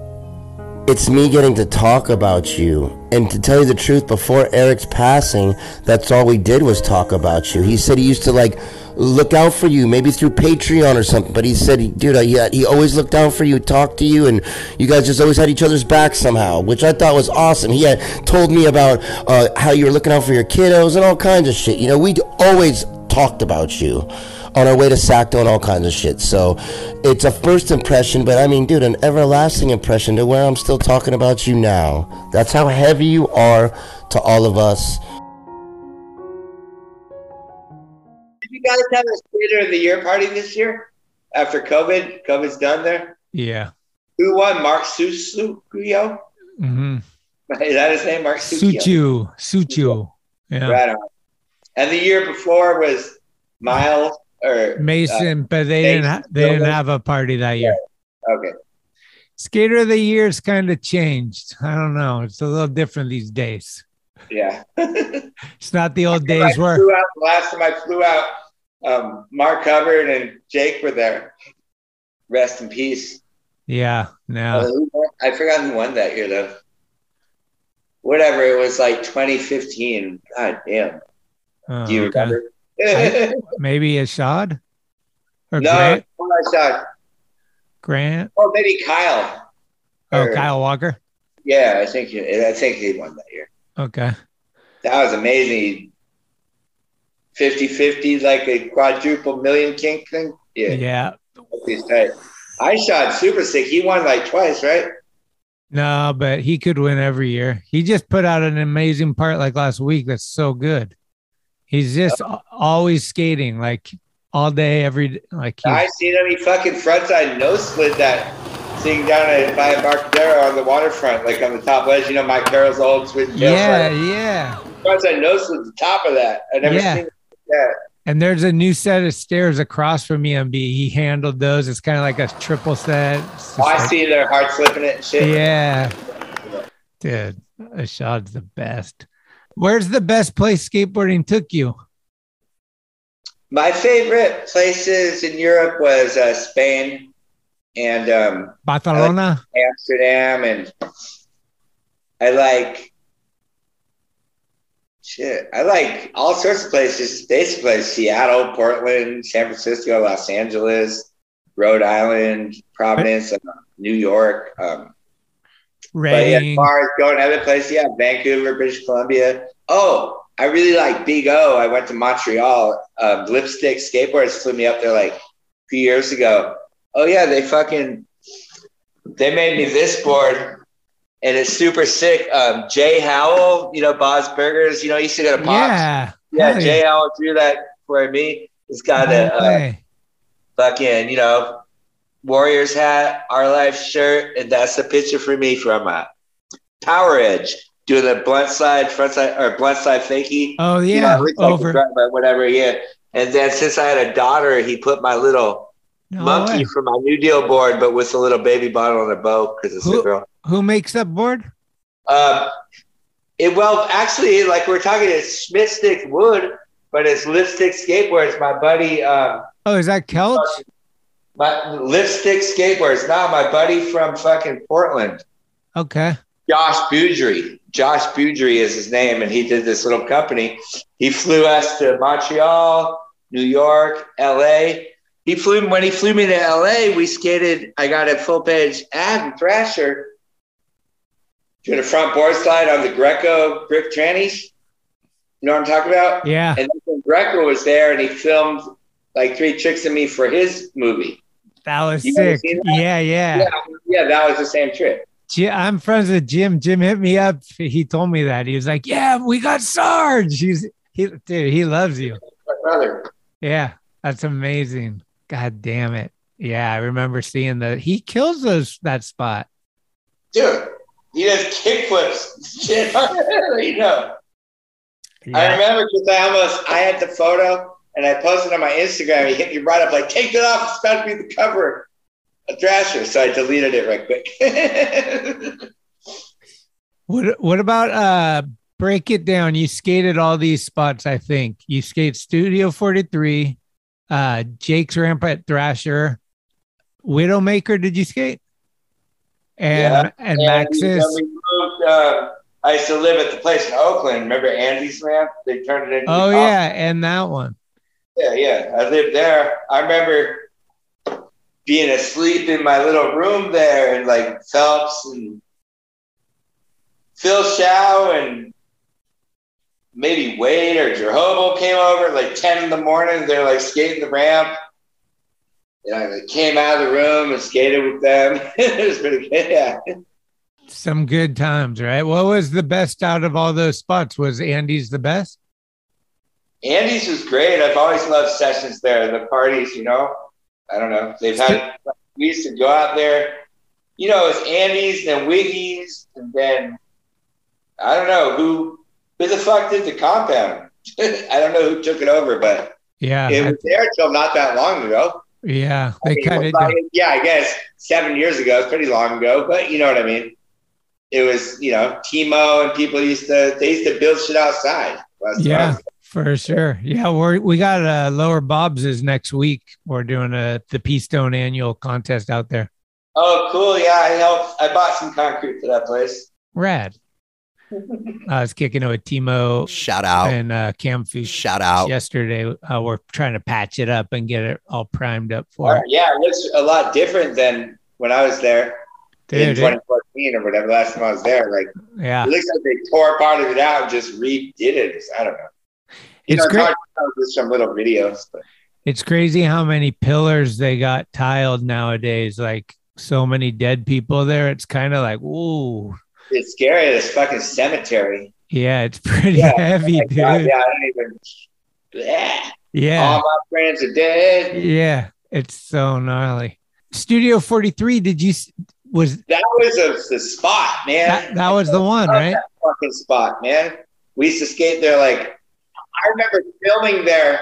it's me getting to talk about you. And to tell you the truth, before Eric's passing, that's all we did was talk about you. He said he used to like look out for you, maybe through Patreon or something. But he said, dude, had, he always looked out for you, talked to you, and you guys just always had each other's back somehow, which I thought was awesome. He had told me about uh, how you were looking out for your kiddos and all kinds of shit. You know, we always talked about you on our way to Sacto and all kinds of shit. So it's a first impression, but I mean, dude, an everlasting impression to where I'm still talking about you now. That's how heavy you are to all of us. Guys have a skater of the year party this year after COVID? COVID's done there. Yeah. Who won? Mark Susukuyo? Mm-hmm. Is that his name? Mark Susukuyo? Suciu. Suciu. Yeah. Right on. And the year before was Miles or Mason, uh, but they didn't ha- they didn't have a party that year. okay. Skater of the year's kind of changed. I don't know. It's a little different these days. Yeah. It's not the old days where last time I flew out, um, Mark Hubbard and Jake were there. Rest in peace. yeah, no. I forgot who won that year though. Whatever, it was like 2015. God damn. Oh, Do you okay. remember? I- maybe a shot or no, Grant. Grant. oh, maybe Kyle. Oh, Or- Kyle Walker. Yeah, I think I think he won that year. Okay. That was amazing. 50 50, like a quadruple million kink thing. Yeah. Yeah. I shot super sick. He won like twice, right? No, but he could win every year. He just put out an amazing part like last week. That's so good. He's just Oh. always skating like all day, every Like he, I seen him. He fucking frontside no slid that thing down at by Embarcadero on the waterfront, like on the top ledge. You know, Mike Carroll's old switch. yeah, yeah. Frontside no slid the top of that. I never Yeah. seen that. And there's a new set of stairs across from EMB. He handled those. It's kind of like a triple set. Oh, I like- see their heart slipping it and shit. Yeah. Dude, Ashad's the best. Where's the best place skateboarding took you? My favorite places in Europe was uh, Spain and um, Barcelona? Amsterdam, and I like shit. I like all sorts of places. Basically, Seattle, Portland, San Francisco, Los Angeles, Rhode Island, Providence, uh, New York. Um, but yeah, as far as going other places, yeah, Vancouver, British Columbia. Oh, I really like Big O. I went to Montreal. Um, Lipstick Skateboards flew me up there like a few years ago. Oh yeah, they fucking they made me this board, and it's super sick. Um, Jay Howell, you know, Bob's Burgers, you know, he used to go to Pops. Yeah. yeah. Jay Howell drew that for me. He's got No a uh, fucking, you know, Warriors hat, our life shirt, and that's the picture for me from uh, Power Edge doing the blunt side, front side, or blunt side fakie. Oh, You yeah. know, like Over. but whatever, yeah. And then since I had a daughter, he put my little No monkey way. from my New Deal board, but with a little baby bottle on the boat because it's a girl. Who makes that board? Um, it well, actually, like we're talking, it's Schmitt Stick Wood, but it's Lipstick Skateboards. My buddy, um, Oh, is that Kelch? my Lipstick Skateboards. Now, my buddy from fucking Portland, Okay. Josh Boudry. Josh Boudry is his name, and he did this little company. He flew us to Montreal, New York, L.A. He flew when he flew me to L.A. We skated. I got a full page ad in Thrasher. Did a front board slide on the Greco brick trannies. You know what I'm talking about? Yeah. And then Greco was there, and he filmed like three tricks of me for his movie. That was You sick. that? Yeah, yeah. Yeah, yeah, that was the same trip. I'm friends with Jim. Jim hit me up. He told me that. He was like, Yeah, we got Sarge. He's he dude, he loves you. My brother. Yeah, that's amazing. God damn it. Yeah, I remember seeing the he kills those that spot. Dude, he does kickflips. Shit, you know. I remember because I almost I had the photo and I posted on my Instagram. He hit me right up like, take that off. It's about to be the cover of Thrasher. So I deleted it right quick. What what about uh break it down? You skated all these spots, I think. You skate Studio 43, uh Jake's Ramp at Thrasher, Widowmaker, did you skate? And Yeah, and And Maxis. when we moved, uh, I used to live at the place in Oakland. Remember Andy's ramp? They turned it into Oh yeah, and that one. Yeah, yeah. I lived there. I remember being asleep in my little room there, and like Phelps and Phil Shaw and maybe Wade or Jehovah came over at like 10 in the morning. They're like skating the ramp. I came out of the room and skated with them. it was pretty good. Yeah. Some good times, right? What was the best out of all those spots? Was Andy's the best? Andy's was great. I've always loved sessions there. The parties, you know, I don't know. They've had, we used to go out there, you know, it's Andy's, then Wiggy's, and then I don't know who, who the fuck did the compound? I don't know who took it over, but Yeah. it was there till not that long ago. Yeah. I mean, cut it yeah, I guess seven years ago, it's pretty long ago, but you know what I mean. It was, you know, Timo and people used to they used to build shit outside. That's Yeah, for sure. Yeah, we're we got uh lower Bob's is next week. We're doing a the Peastone annual contest out there. Oh, cool. Yeah, I helped. I bought some concrete for that place. Rad. I was kicking it with Timo. Shout out. And uh Cam Food Shout out. yesterday. Uh, we're trying to patch it up and get it all primed up for it. Yeah, it looks a lot different than when I was there in Dude, it- 2014 or whatever. Last time I was there, like yeah. it looks like they tore part of it out and just redid it. I don't know. You It's know, great. hard with some little videos, but It's crazy how many pillars they got tiled nowadays. Like so many dead people there. It's kind of like, ooh, it's scary. This fucking cemetery. yeah, it's pretty Yeah, heavy, dude. God, yeah, I don't even. Yeah. Yeah. All my friends are dead. Yeah, it's so gnarly. Studio 43, did you was That was a, the spot, man. that, that was the one, right? that fucking spot, man. We used to skate there. Like, I remember filming there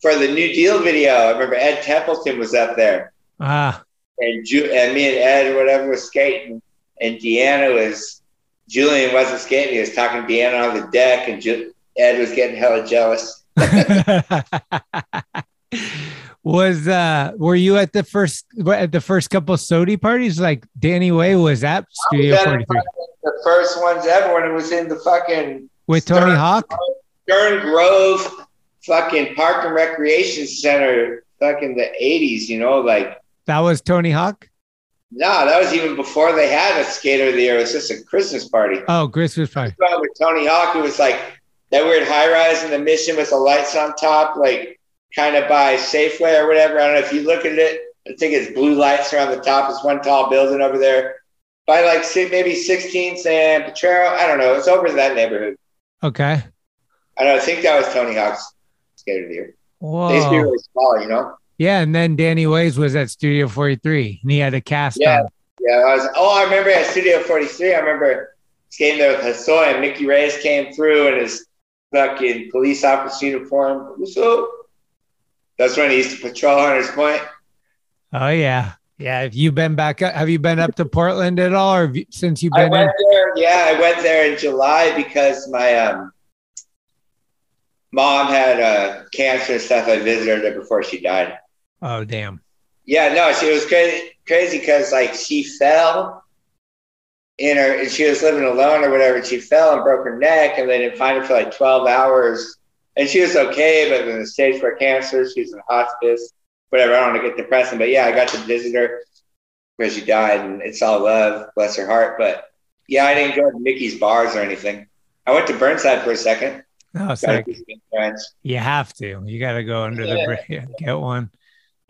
for the New Deal video. I remember Ed Templeton was up there, Ah, and Ju- and me and Ed or whatever was skating, and Deanna was Julian wasn't skating. He was talking to Deanna on the deck, and Ju- Ed was getting hella jealous. was uh were you at the first at the first couple SOTY parties like Danny Way was at Studio 43 The first ones ever when it was in the fucking with Tony Hawk? Stern Grove fucking Park and Recreation Center, fucking the 80s, you know, like That was Tony Hawk? No, that was even before they had a skater of the year. It was just a Christmas party. Oh, Christmas party. With Tony Hawk, it was like that weird high rise in the mission with the lights on top, like kind of by Safeway or whatever. I don't know if you look at it. I think it's blue lights around the top. It's one tall building over there by like maybe 16th and Potrero. I don't know. It's over in that neighborhood. Okay. I don't know. I think that was Tony Hawk's skater of the year. They used to be really small, you know? Yeah, and then Danny Ways was at Studio 43 and he had a cast Yeah. on. Yeah, I was. Oh, I remember at Studio 43. I remember skating there with Hosoi and Mickey Reyes came through in his fucking police officer uniform. What's up? That's when he used to patrol Hunters Point. Oh yeah. Yeah. Have you been back up? Have you been up to Portland at all or you, since you've I been in? there. Yeah, I went there in July because my um, mom had uh, cancer and stuff. I visited her before she died. Oh damn. Yeah, no, she was crazy crazy because like she fell in her and she was living alone or whatever, and she fell and broke her neck and they didn't find her for like twelve hours. And she was okay, but in the stage four cancer, she was in hospice. Whatever, I don't want to get depressing, but yeah, I got to visit her because she died and it's all love, bless her heart. But yeah, I didn't go to Mickey's bars or anything. I went to Burnside for a second. Oh, Got sick. to see friends. You have to. You got to go under the bridge. Get one.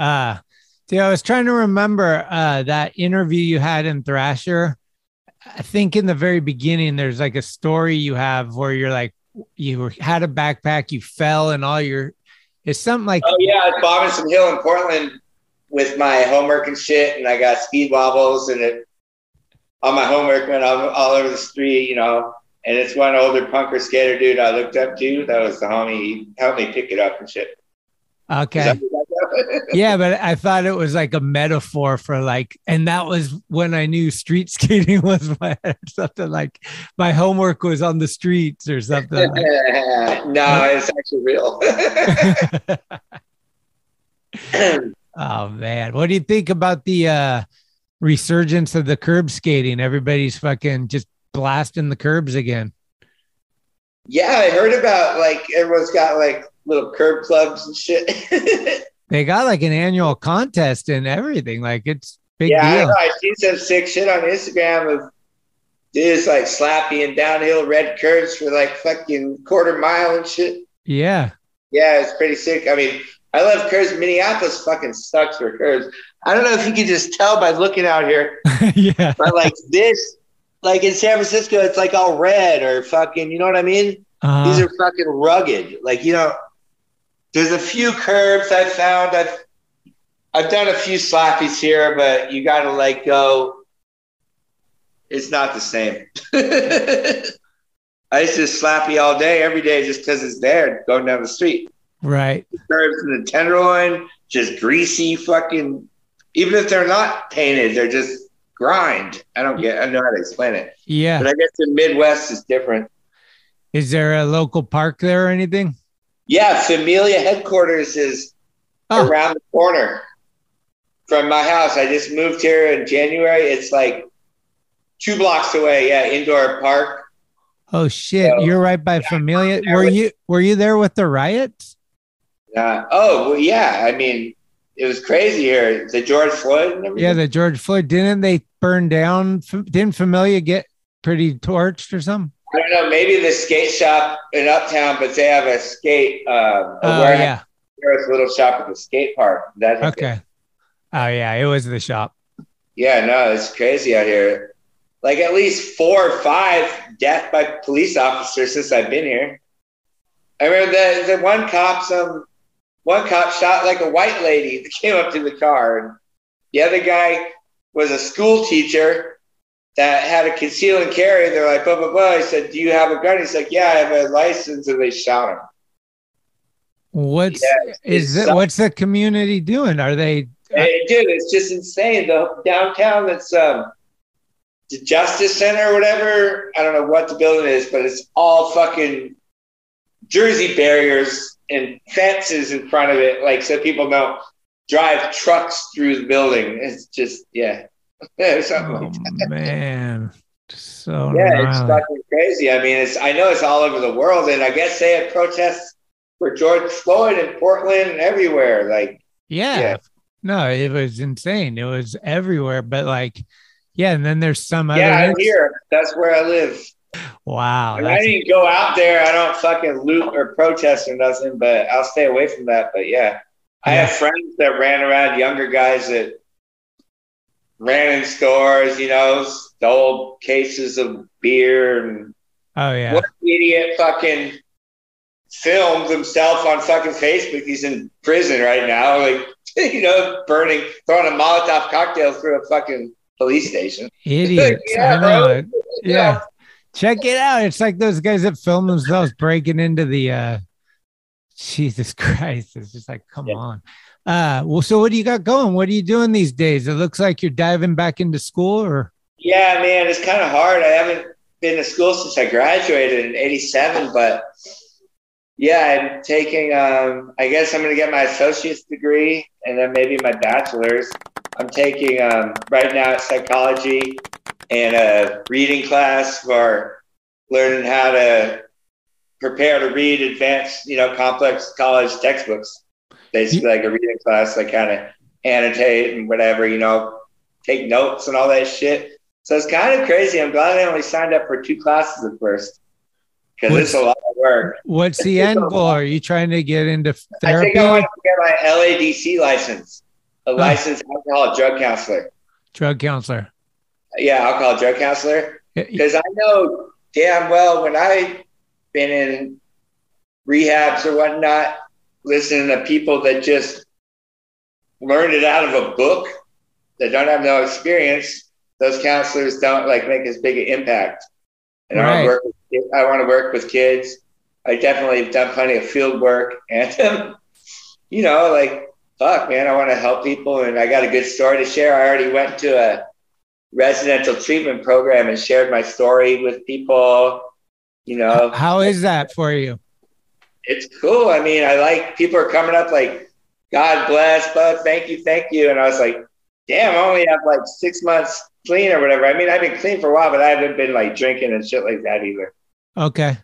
Uh, See, I was trying to remember uh, that interview you had in Thrasher. I think in the very beginning, there's like a story you have where you're like, you had a backpack, you fell, and all your, it's something like, Oh yeah, I was bombing some hill in Portland with my homework and shit, and I got speed wobbles, and it all my homework went all, all over the street, you know. And it's one older punker skater dude I looked up to. That was the homie. He helped me pick it up and shit. okay. Yeah, but I thought it was like a metaphor for like, and that was when I knew street skating was my, something like my homework was on the streets or something. Like, no, it's actually real. oh man, what do you think about the uh, resurgence of the curb skating? Everybody's fucking just blasting the curbs again. yeah, I heard about like everyone's got like little curb clubs and shit. They got like an annual contest and everything. Like it's big yeah, I deal. know. I see some sick shit on Instagram of dudes like slappy and downhill red curves for like fucking quarter mile and shit. Yeah. Yeah, it's pretty sick. I mean, I love curves. Minneapolis fucking sucks for curves. I don't know if you can just tell by looking out here, yeah. but like this, like in San Francisco, it's like all red or fucking, you know what I mean? Uh, These are fucking rugged. Like, you know, there's a few curves I've found. I've I've done a few slappies here, but you gotta like go. It's not the same. I used to slappy all day, every day, just because it's there going down the street. right. Curves in the tenderloin, just greasy fucking. Even if they're not painted, they're just grind. I don't get. I don't know how to explain it, Yeah. but I guess the Midwest is different. Is there a local park there or anything? Yeah, Familia headquarters is Oh. around the corner from my house. I just moved here in January. It's like two blocks away. Yeah, indoor park. Oh shit! So- You're right by Familia. Were you were you there with the riots? Uh, oh, well, yeah. I mean, it was crazy here. The George Floyd and everything. Yeah, the George Floyd. Didn't they burn down? Didn't Familia get pretty torched or something? I don't know. Maybe the skate shop in Uptown, but they have a skate. Uh, Oh yeah. There's a little shop at the skate park. That Okay. Oh yeah, it was the shop. Yeah, no, it's crazy out here. Like at least four or five death by police officers since I've been here. I remember the the one cop, some one cop shot like a white lady that came up to the car, and the other guy was a school teacher that had a conceal and carry. They're like, blah blah blah. I said, "Do you have a gun?" He's like, "Yeah, I have a license," and they shot him. What's Yeah, is it? What's the community doing? Are they? Hey, dude, it's just insane. The downtown that's um the Justice Center or whatever. I don't know what the building is, but it's all fucking Jersey barriers and fences in front of it, like so people don't drive trucks through the building. It's just yeah. Something like Oh man, so yeah, it's fucking crazy. I mean, it's I know it's all over the world, and I guess they had protests for George Floyd in Portland and everywhere. Like, Yeah. Yeah. No, it was insane. It was everywhere. But like, yeah, and then there's some other. yeah, I'm here. That's where I live. Wow. I didn't go out there. I don't fucking loot or protest or nothing, but I'll stay away from that. But yeah, I have friends that ran around, younger guys that ran in stores, you know, stole cases of beer and oh yeah. what idiot fucking filmed himself on fucking Facebook. He's in prison right now, like you know, burning, throwing a Molotov cocktail through a fucking police station. Idiots. Yeah, I know. it. Yeah. Check it out. It's like those guys that film themselves breaking into the uh Jesus Christ. It's just like, come on. Uh well, so what do you got going? What are you doing these days? It looks like you're diving back into school or Yeah, man, it's kind of hard. I haven't been to school since I graduated in '87, but yeah, I'm taking. Um, I guess I'm going to get my associate's degree and then maybe my bachelor's. I'm taking um, right now psychology and a reading class for learning how to prepare to read advanced, you know, complex college textbooks. Basically, like a reading class, like kind of annotate and whatever, you know, take notes and all that shit. So it's kind of crazy. I'm glad I only signed up for two classes at first because it's a lot of work. what's the end goal? Are you trying to get into I therapy? think I want to get my LADC license. a licensed alcohol drug counselor. Drug counselor. Yeah, alcohol drug counselor. Because I know damn well when I've been in rehabs or whatnot, listening to people that just learned it out of a book that don't have no experience, those counselors don't like make as big an impact. And I want to work. With, I want to work with kids. I definitely have done plenty of field work, and um, you know, like fuck, man, I want to help people, and I got a good story to share. I already went to a residential treatment program and shared my story with people. You know, How is that for you? It's cool. I mean, I like people are coming up like, God bless, bud, thank you, thank you. And I was like, damn, I only have like six months clean or whatever. I mean, I've been clean for a while, but I haven't been like drinking and shit like that either. Okay.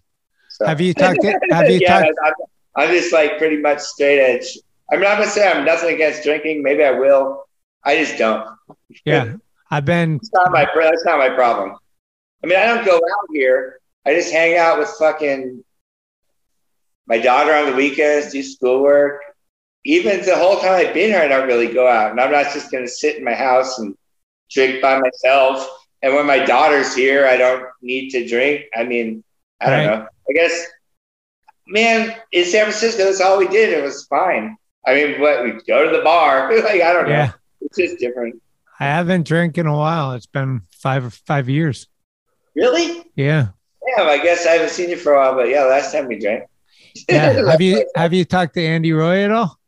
So. Have you talked to, have you yeah, talked I'm, I'm just like pretty much straight edge. I mean, I'm gonna say I'm nothing against drinking. Maybe I will. I just don't. yeah. I've been It's not my that's not my problem. I mean, I don't go out here. I just hang out with fucking my daughter on the weekends, do schoolwork. Even the whole time I've been here, I don't really go out, and I'm not just gonna sit in my house and drink by myself. And when my daughter's here, I don't need to drink. I mean, I don't Right. know. I guess, man, in San Francisco, that's all we did. It was fine. I mean, what we go to the bar. like I don't know. Yeah. It's just different. I haven't drank in a while. It's been five five years. Really? Yeah. Yeah, I guess I haven't seen you for a while, but yeah, last time we drank. Yeah. have you have you talked to Andy Roy at all?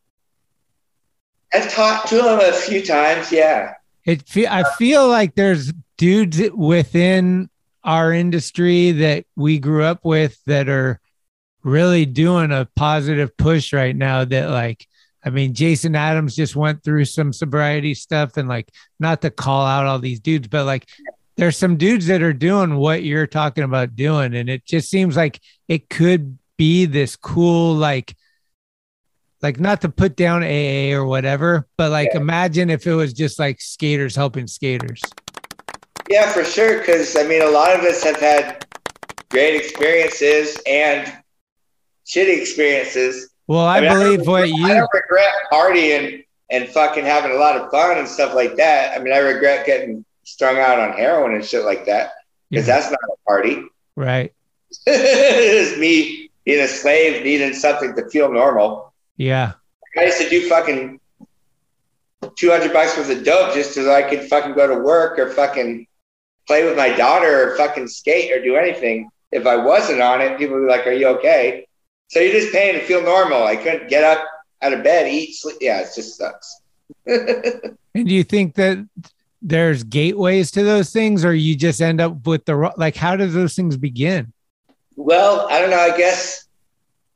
I've talked to him a few times. Yeah. It fe- I feel like there's dudes within our industry that we grew up with that are really doing a positive push right now that like I mean Jason Adams just went through some sobriety stuff and like not to call out all these dudes but like there's some dudes that are doing what you're talking about doing and it just seems like it could be this cool like like not to put down AA or whatever, but like imagine if it was just like skaters helping skaters. Yeah, for sure. Because I mean, a lot of us have had great experiences and shitty experiences. Well, I, mean, believe don't what regret- I you don't regret partying and fucking having a lot of fun and stuff like that. I mean, I regret getting strung out on heroin and shit like that because Yeah. that's not a party. right. it's me being a slave, needing something to feel normal. Yeah. I used to do fucking 200 bucks worth of dope just so I could fucking go to work or fucking play with my daughter or fucking skate or do anything. If I wasn't on it, people would be like, Are you okay? So you're just paying to feel normal. I couldn't get up out of bed, eat, sleep. Yeah, it just sucks. And do you think that there's gateways to those things or you just end up with the like how do those things begin? Well, I don't know. I guess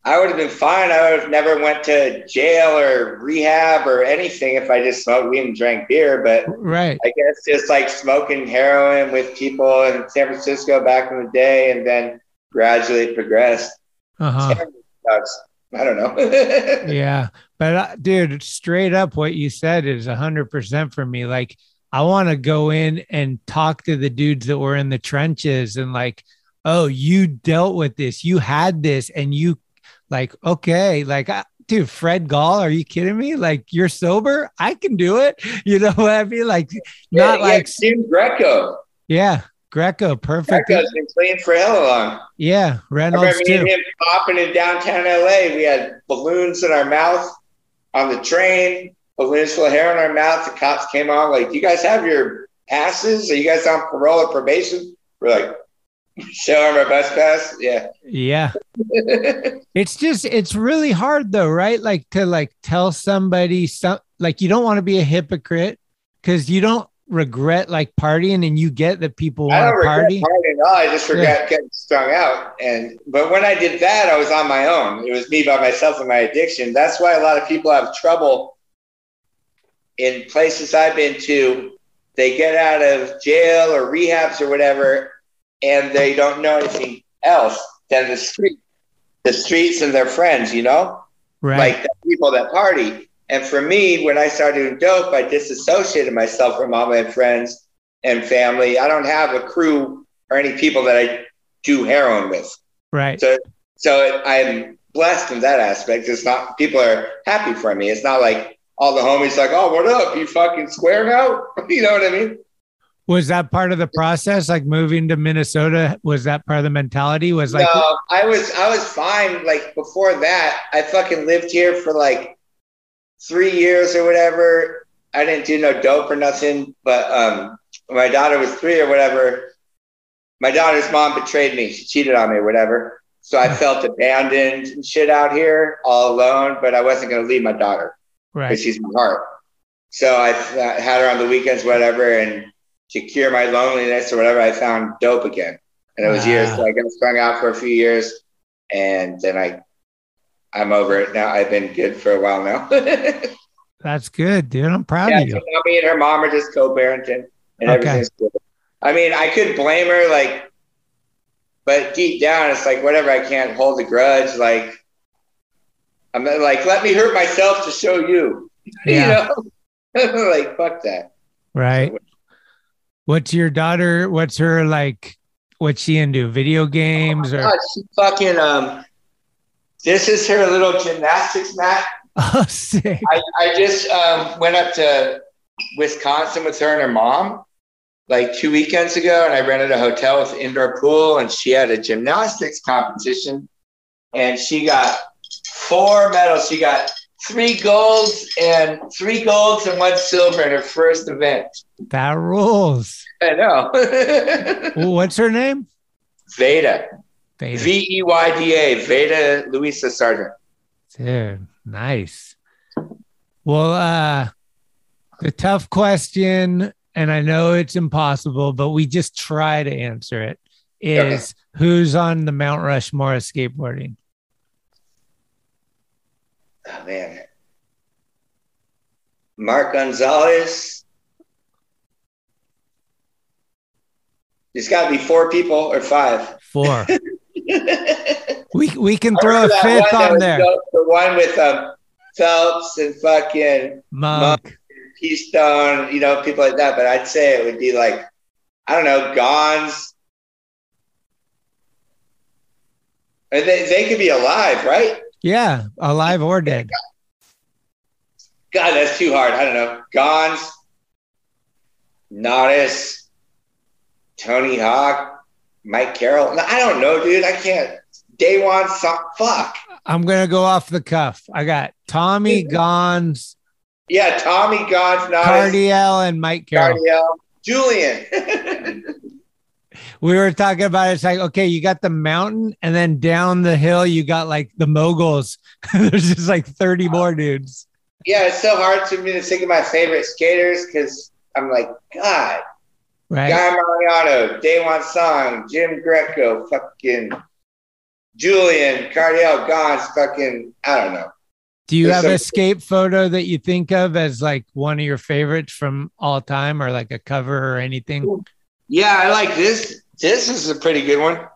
I would have been fine. I would have never went to jail or rehab or anything if I just smoked weed and drank beer. But Right. I guess just like smoking heroin with people in San Francisco back in the day, and then gradually progressed. Uh-huh. I don't know. yeah but uh, dude straight up what you said is 100% for me like i want to go in and talk to the dudes that were in the trenches and like oh you dealt with this you had this and you like okay like I, dude fred gall are you kidding me like you're sober i can do it you know what i mean like not yeah, like yeah, Jim Greco. yeah greco perfect Greco's been clean for hella long. yeah I reynolds remember me too him popping in downtown LA. We had balloons in our mouth on the train, balloons full of hair in our mouth. The cops came on, like, Do you guys have your passes? Are you guys on parole or probation? We're like, Show them our bus pass. Yeah. yeah it's just it's really hard though right like to like tell somebody some like you don't want to be a hypocrite because you don't regret like partying and you get that people I want don't to regret party partying all. I just regret getting strung out. And but when I did that, I was on my own. It was me by myself and my addiction. That's why a lot of people have trouble in places I've been to. They get out of jail or rehabs or whatever, and they don't know anything else than the street, the streets and their friends. You know, right like the people that party. And for me, when I started doing dope, I disassociated myself from all my friends and family. I don't have a crew or any people that I do heroin with. right So, so I'm blessed in that aspect. It's not people are happy for me. It's not like all the homies like, "Oh, what up? You fucking square now?" you know what I mean? Was that part of the process? Like moving to Minnesota, was that part of the mentality? Was like, no, I was I was fine. Like before that, I fucking lived here for like three years or whatever. I didn't do no dope or nothing, but um, my daughter was three or whatever. My daughter's mom betrayed me. She cheated on me or whatever. So I felt abandoned and shit out here, all alone. But I wasn't going to leave my daughter right? because she's my heart. So I th- had her on the weekends, whatever, and to cure my loneliness or whatever, I found dope again. And it was years. So I got strung out for a few years, and then I, I'm over it now. I've been good for a while now. That's good, dude. I'm proud so of you. now me and her mom are just co-parenting, and Okay. everything's good. I mean, I could blame her, like, but deep down, it's like whatever. I can't hold a grudge. Like, I'm like, let me hurt myself to show you. Yeah. You know, like fuck that. Right. What's your daughter? What's her like? What's she into? Video games or? God, she fucking um. This is her little gymnastics mat. Oh, sick. I, I just um, went up to Wisconsin with her and her mom like two weekends ago, and I rented a hotel with an indoor pool, and she had a gymnastics competition, and she got four medals. She got three golds and three golds and one silver in her first event. That rules. I know. What's her name? Veda. Veda. V E Y D A. Veda Luisa Sargent. Dude, nice. Well, uh, the tough question, and I know it's impossible, but we just try to answer it. Is who's on the Mount Rushmore of skateboarding? Oh man. Mark Gonzalez. There's got to be four people or five. Four. we we can throw a fifth on there. The one with um, Phelps and fucking Monk. Keystone, you know, people like that. But I'd say it would be like, I don't know, Gonz. And they, they could be alive, right? Yeah, alive or dead. God, that's too hard. I don't know. Gonz, Natas, Tony Hawk, Mike Carroll. I don't know, dude. I can't. Day one, so, fuck. I'm gonna go off the cuff. I got Tommy Gonz, Yeah, Tommy Gonz, Natas, Cardiel, and Mike Carroll. Cardiel, Julian. we were talking about it. it's like okay you got the mountain and then down the hill you got like the moguls. There's just like 30 more dudes. Yeah, it's so hard to me to think of my favorite skaters because I'm like, God, right. Guy Mariano, Daewon Song, Jim Greco, fucking Julian, Cardiel, Gonz, fucking, I don't know. do you there's have a escape photo that you think of as like one of your favorites from all time or like a cover or anything Yeah, I like this. This is a pretty good one.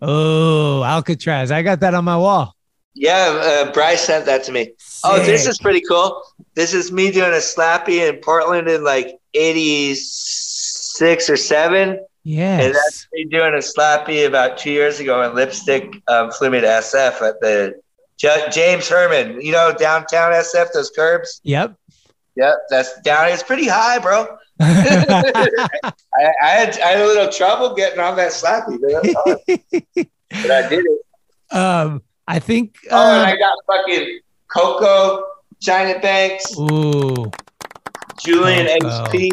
oh alcatraz i got that on my wall Yeah, uh, Bryce sent that to me. Oh, this is pretty cool. This is me doing a slappy in Portland in like 86 or 7. And yes that's me doing a slappy about two years ago in Lipstick um, flew me to SF at the J- James Herman, you know, downtown SF, those curbs. yep Yep, that's down. It's pretty high, bro. I, I had I had a little trouble getting on that slappy, but, but I did it. um i think Oh, and uh, I got fucking Coco, China Banks, ooh Julian Coco. HP.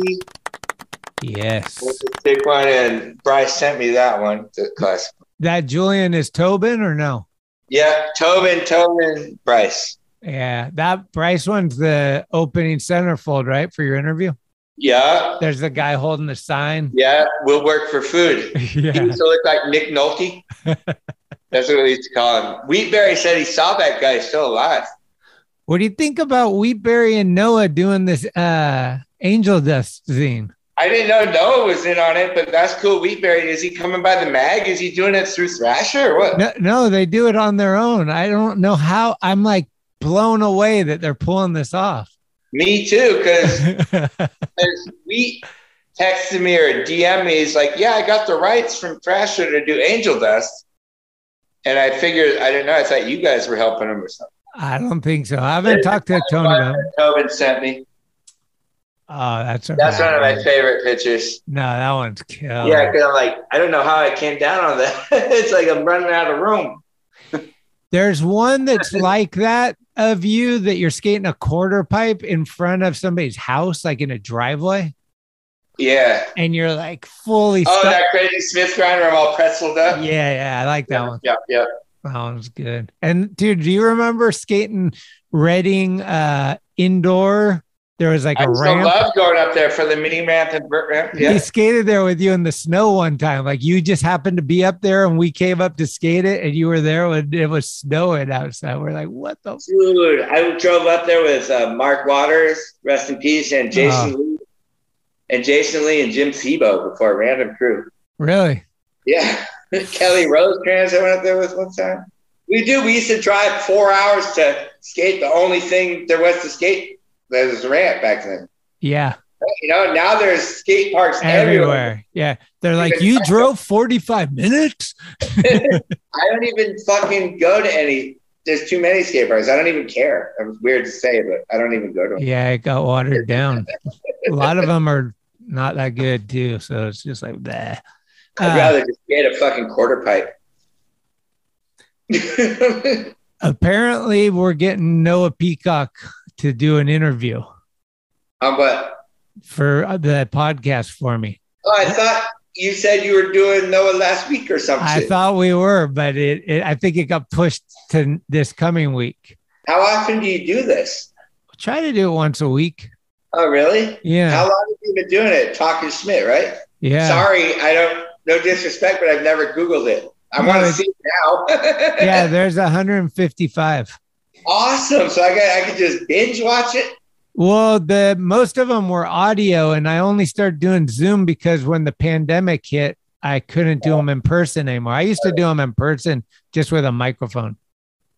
yes big one, and Bryce sent me that one to class. that julian is tobin or no Yeah, Tobin, Tobin, Bryce. Yeah, that Bryce one's the opening centerfold, right? For your interview. Yeah, There's the guy holding the sign. yeah, we'll work for food. He used to look like Nick Nolte. That's what we used to call him. Wheatberry said he saw that guy still alive. What do you think about Wheatberry and Noah doing this uh angel dust thing? I didn't know Noah was in on it, but that's cool. Wheatberry, is he coming by the mag? Is he doing it through Thrasher or what? No, no, they do it on their own. I don't know how. I'm like blown away that they're pulling this off. Me too, because we texted me or DM me. He's like, "Yeah, I got the rights from Thrasher to do Angel Dust," and I figured I didn't know. I thought you guys were helping him or something. I don't think so. I haven't talked to Tony about. it. Tobin sent me. Oh, that's That's one of my favorite pictures. No, that one's killer. Yeah, because I'm like, I don't know how I came down on that. it's like I'm running out of room. There's one that's like that of you that you're skating a quarter pipe in front of somebody's house, like in a driveway, Yeah. and you're like fully Oh, stuck. that crazy Smith grinder, I'm all pretzeled up. Yeah, yeah, I like that one. Yeah, yeah. That one's good. And dude, do you remember skating Redding uh indoor? There was like I a ramp. I love going up there for the mini ramp and vert ramp. He Yeah. skated there with you in the snow one time. Like you just happened to be up there and we came up to skate it and you were there when it was snowing outside. We're like, what the? Dude, I drove up there with uh, Mark Waters, rest in peace, and Jason Oh. Lee, and Jason Lee and Jim Sebo before Random Crew. Really? Yeah, Kelly Rosecrans I went up there with one time. We do. We used to drive four hours to skate. The only thing there was to skate there was a ramp back then. Yeah. You know, now there's skate parks everywhere. Everywhere. Yeah. They're like, you drove 45 minutes? I don't even fucking go to any. There's too many skate parks. I don't even care. It was weird to say, but I don't even go to them. Yeah, it got watered down. a lot of them are not that good too. So it's just like that. I'd uh, rather just get a fucking quarter pipe. apparently, we're getting Noah Peacock to do an interview Um, but for the podcast for me. oh, I thought you said you were doing Noah last week or something. I thought we were, but it, it I think it got pushed to this coming week. How often do you do this? Try to do it once a week. Oh, really? Yeah. How long have you been doing it? Talking Schmidt, right? Yeah. Sorry, I don't. No disrespect, but I've never Googled it. I No, want to see it now. yeah, there's 155. Awesome. So I got I could just binge watch it. Well, the most of them were audio, and I only started doing Zoom because when the pandemic hit, I couldn't do them in person anymore. I used to do them in person just with a microphone.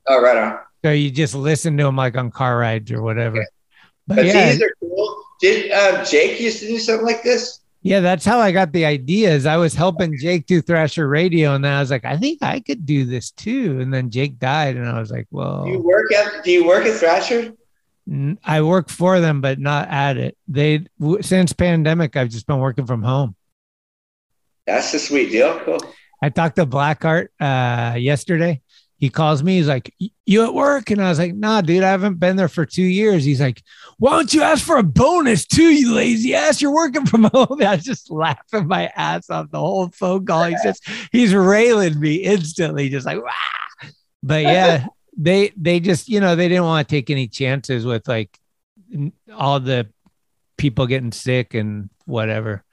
Oh, right on. So you just listen to them like on car rides or whatever. But But yeah, these are cool. Did um, Jake used to do something like this? Yeah, that's how I got the ideas. I was helping Jake do Thrasher Radio, and then I was like, I think I could do this too. And then Jake died, and I was like, well, Do you work at Do you work at Thrasher? I work for them, but not at it. They since pandemic, I've just been working from home. That's a sweet deal. Cool. I talked to Blackheart uh, yesterday. He calls me. He's like, "You at work?" And I was like, "Nah, dude, I haven't been there for two years." He's like, "Why don't you ask for a bonus too, you lazy ass? You're working from home." I was just laughing my ass off the whole phone call. He's just he's railing me instantly, just like, Wah! but yeah, they they just you know they didn't want to take any chances with like all the people getting sick and whatever.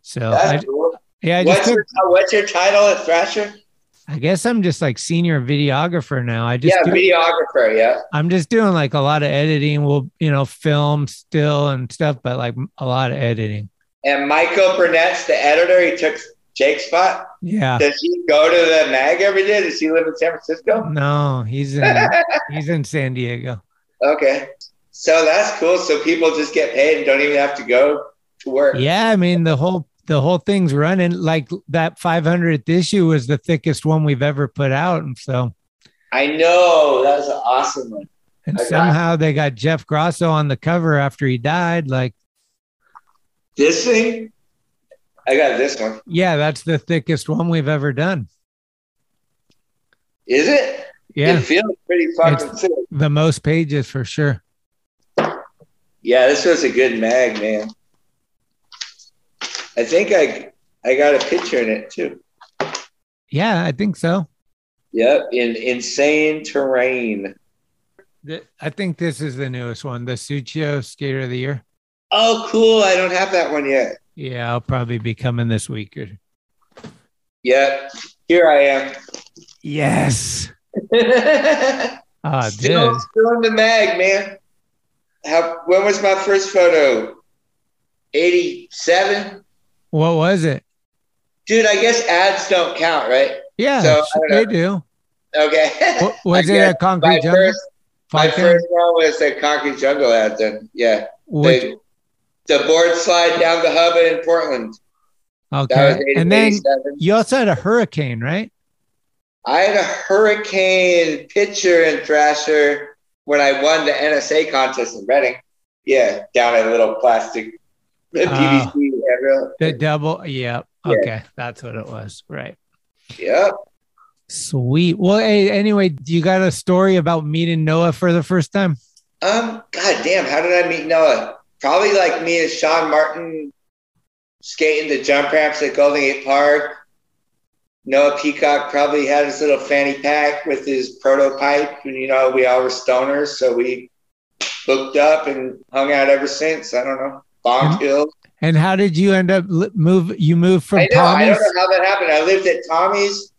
So I, cool. yeah, I What's your, what's your title at Thrasher? I guess I'm just like senior videographer now. I just yeah, do, videographer. Yeah. I'm just doing like a lot of editing. We'll you know film still and stuff, but like a lot of editing. And Michael Burnett's the editor. He took Jake's spot. Yeah. Does he go to the mag every day? Does he live in San Francisco? No, he's in he's in San Diego. Okay. So that's cool. So people just get paid and don't even have to go to work. Yeah, I mean the whole the whole thing's running. Like that 500th issue was the thickest one we've ever put out, and so I know. That was an awesome one. and I got- somehow they got Jeff Grosso on the cover after he died. Like, This thing? I got this one. yeah, that's the thickest one we've ever done. Is it? Yeah, It feels pretty fucking sick. the most pages for sure. Yeah, this was a good mag, man. I think I I got a picture in it too. Yeah, I think so. Yep, in insane terrain. Th- I think this is the newest one, the Suciu Skater of the Year. Oh, cool! I don't have that one yet. Yeah, I'll probably be coming this week. Or... Yep, here I am. Yes. Ah, still, dude. still in the mag, man. How? When was my first photo? Eighty-seven. What was it? Dude, I guess ads don't count, right? Yeah, So, they do. Okay. What, was it a concrete my jungle? first, my first one was a concrete jungle ad. Then, yeah. The, the board slide down the hub in Portland. Okay. And then you also had a hurricane, right? I had a hurricane pitcher and thrasher when I won the NSA contest in Redding. Yeah, down a little plastic PVC handrail. The double. Yep. Okay. That's what it was. Right. Yeah. Sweet. Well, hey, anyway, do you got a story about meeting Noah for the first time? Um, god damn, how did I meet Noah? Probably like me and Sean Martin skating the jump ramps at Golden Gate Park. Noah Peacock probably had his little fanny pack with his prototype, and you know, we all were stoners, so we hooked up and hung out ever since. I don't know. And how did you end up move? You moved from I know, I Tommy's? don't know how that happened. I lived at Tommy's,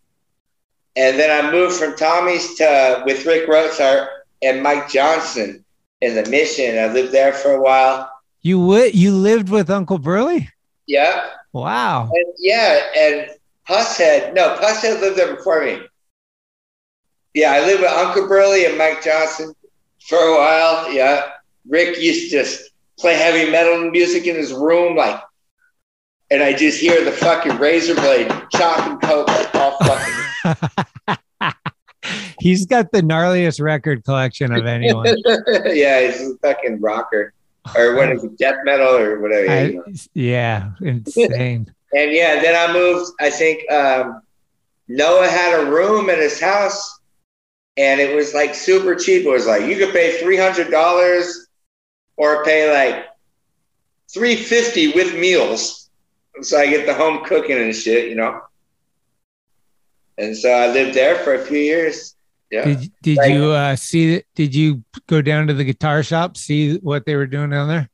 and then I moved from Tommy's to with Rick Rothart and Mike Johnson in the Mission. I lived there for a while. You would you lived with Uncle Burley? Yeah, Wow. and yeah, and Pushead. No, Pushead lived there before me. Yeah, I lived with Uncle Burley and Mike Johnson for a while. Yeah, Rick used to just play heavy metal music in his room, like, and I just hear the fucking razor blade chopping coke like all fucking. He's got the gnarliest record collection of anyone. yeah, he's a fucking rocker, or what is it, death metal or whatever. yeah, I- you know. yeah, insane. And yeah, then I moved. I think um, Noah had a room at his house, and it was like super cheap. It was like you could pay three hundred dollars, or pay like three fifty with meals. So I get the home cooking and shit, you know. And so I lived there for a few years. Yeah. Did did Like- you uh, see? Did you go down to the guitar shop see what they were doing down there?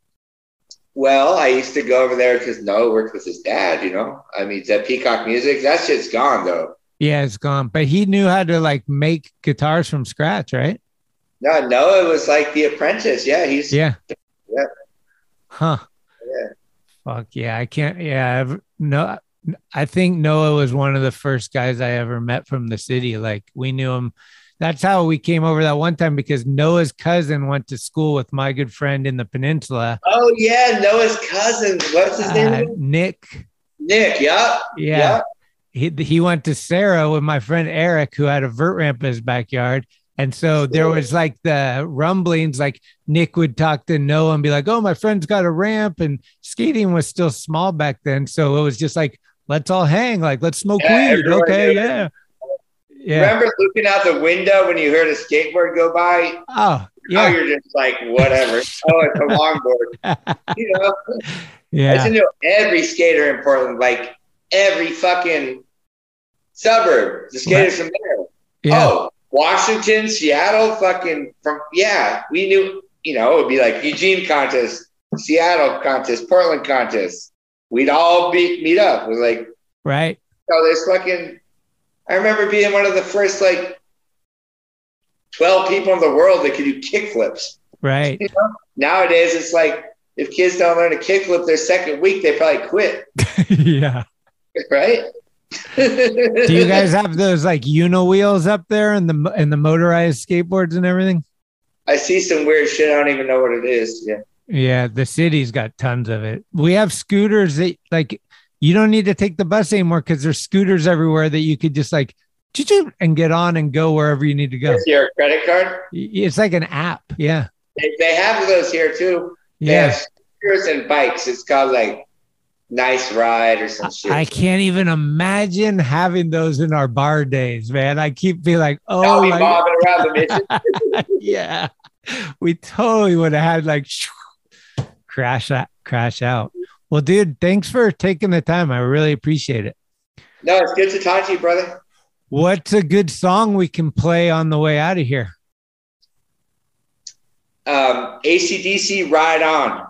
Well, I used to go over there because Noah worked with his dad, you know. I mean, that Peacock Music, that shit's gone though. Yeah, it's gone. But he knew how to like make guitars from scratch, right? No, Noah was like the apprentice. Yeah, he's Yeah. Yeah. Huh. Yeah. Fuck yeah. I can't. Yeah. I've, no, I think Noah was one of the first guys I ever met from the city. Like we knew him. That's how we came over that one time because Noah's cousin went to school with my good friend in the peninsula, Oh yeah, Noah's cousin. What's his uh, name? Nick. Nick. Yup. Yeah. He, he went to Serra with my friend Eric, who had a vert ramp in his backyard. And so there was like the rumblings, like Nick would talk to Noah and be like, Oh, my friend's got a ramp. And skating was still small back then. So it was just like, let's all hang, like, let's smoke Yeah, weed. Okay. Yeah. Yeah. Remember looking out the window when you heard a skateboard go by? Oh, Now you're just like, whatever. oh, it's a longboard. you know, Yeah. to know every skater in Portland, like every fucking suburb. The skaters from there. Yeah. Oh, Washington, Seattle, fucking from yeah. We knew, you know, it would be like Eugene contest, Seattle contest, Portland contest. We'd all be meet up. It was like, Right. oh, there's fucking. I remember being one of the first like twelve people in the world that could do kickflips. Right. You know? Nowadays, it's like if kids don't learn a kickflip their second week, they probably quit. yeah. Right? Do you guys have those like Uno wheels up there and the and the motorized skateboards and everything? I see some weird shit. I don't even know what it is. Yeah. Yeah, the city's got tons of it. We have scooters that like you don't need to take the bus anymore because there's scooters everywhere that you could just like and get on and go wherever you need to go. Is your credit card? It's like an app. Yeah. They, they have those here too. They Yeah. scooters and bikes. It's called like Nice Ride or some shit. I can't even imagine having those in our bar days, man. I keep being like, oh be bobbing around the mission. yeah. We totally would have had like crash out, crash out. Well, dude, thanks for taking the time. I really appreciate it. No, it's good to talk to you, brother. What's a good song we can play on the way out of here? Um, ACDC Ride On.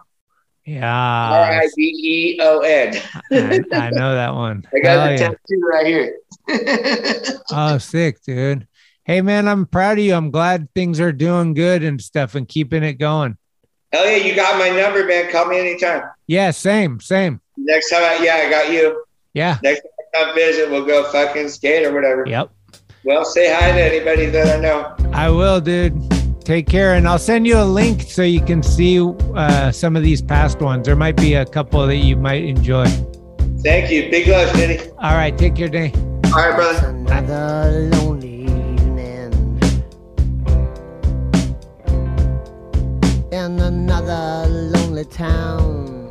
R Yeah, I B E O N. I, I know that one. I got Hell the yeah. tattoo right here. Oh, sick, dude. Hey, man, I'm proud of you. I'm glad things are doing good and stuff and keeping it going. Hell yeah, you got my number, man. Call me anytime. Yeah, same, same. Next time, I, yeah, I got you. Yeah. Next time I come visit, we'll go fucking skate or whatever. Yep. Well, say hi to anybody that I know. I will, dude. Take care. And I'll send you a link so you can see uh, some of these past ones. There might be a couple that you might enjoy. Thank you. Big love, Denny. All right. Take care, Denny. All right, brother. In another lonely town.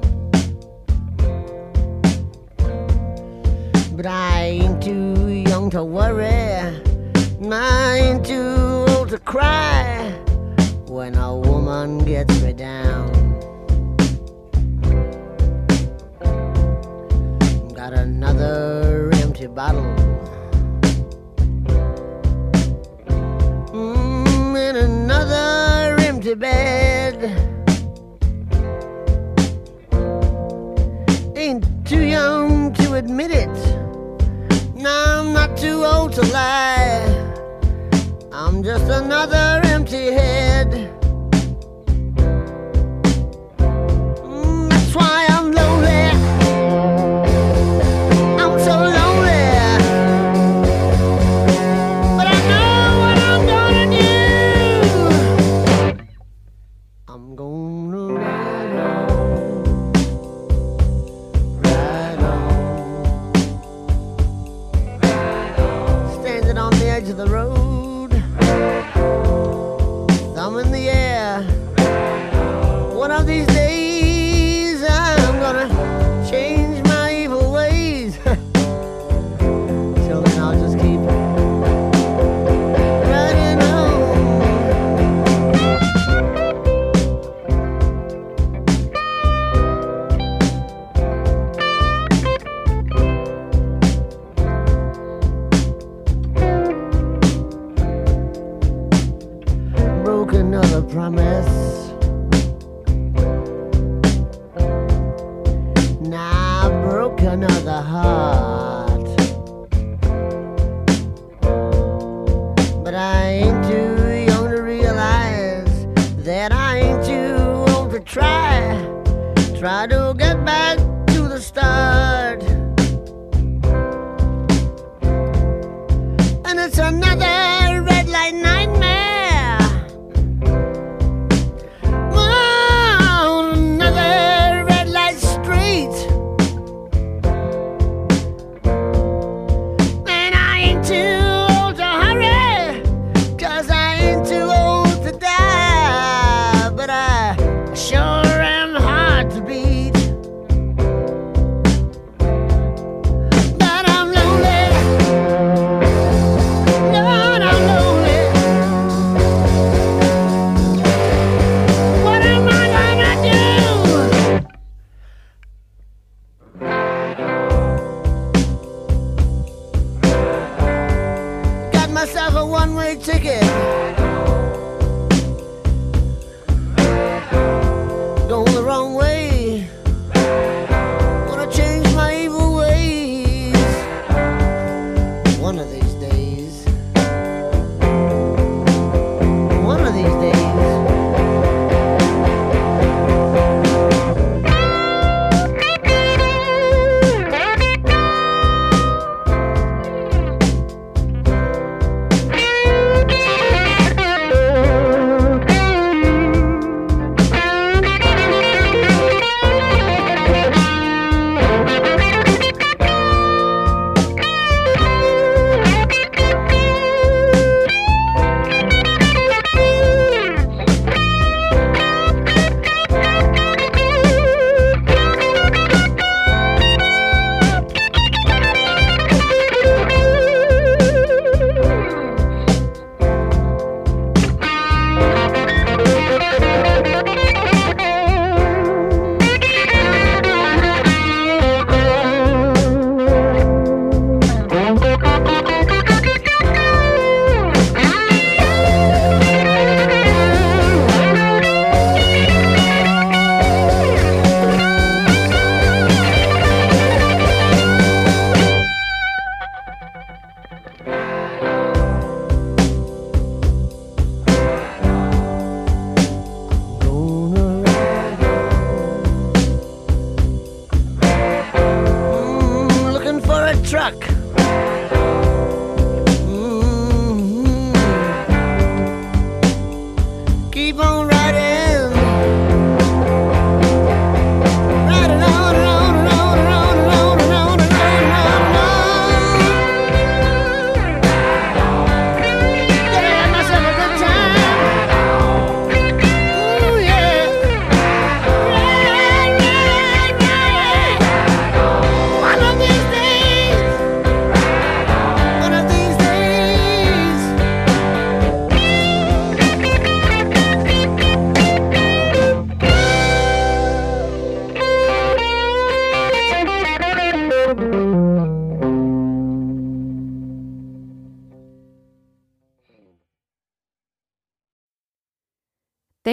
But I ain't too young to worry. I ain't too old to cry when a woman gets me down. Got another empty bottle. Mm, and another empty bed. Ain't too young to admit it. now I'm not too old to lie. I'm just another empty head. the road. Thumb in the air. One of these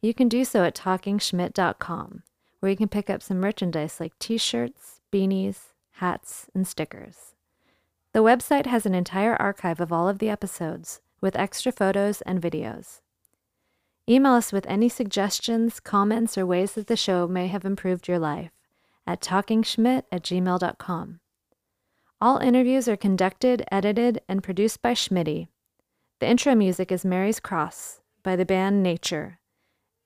you can do so at talkingschmidt.com, where you can pick up some merchandise like t shirts, beanies, hats, and stickers. The website has an entire archive of all of the episodes, with extra photos and videos. Email us with any suggestions, comments, or ways that the show may have improved your life at talkingschmidt at gmail.com. All interviews are conducted, edited, and produced by Schmitty. The intro music is Mary's Cross by the band Nature.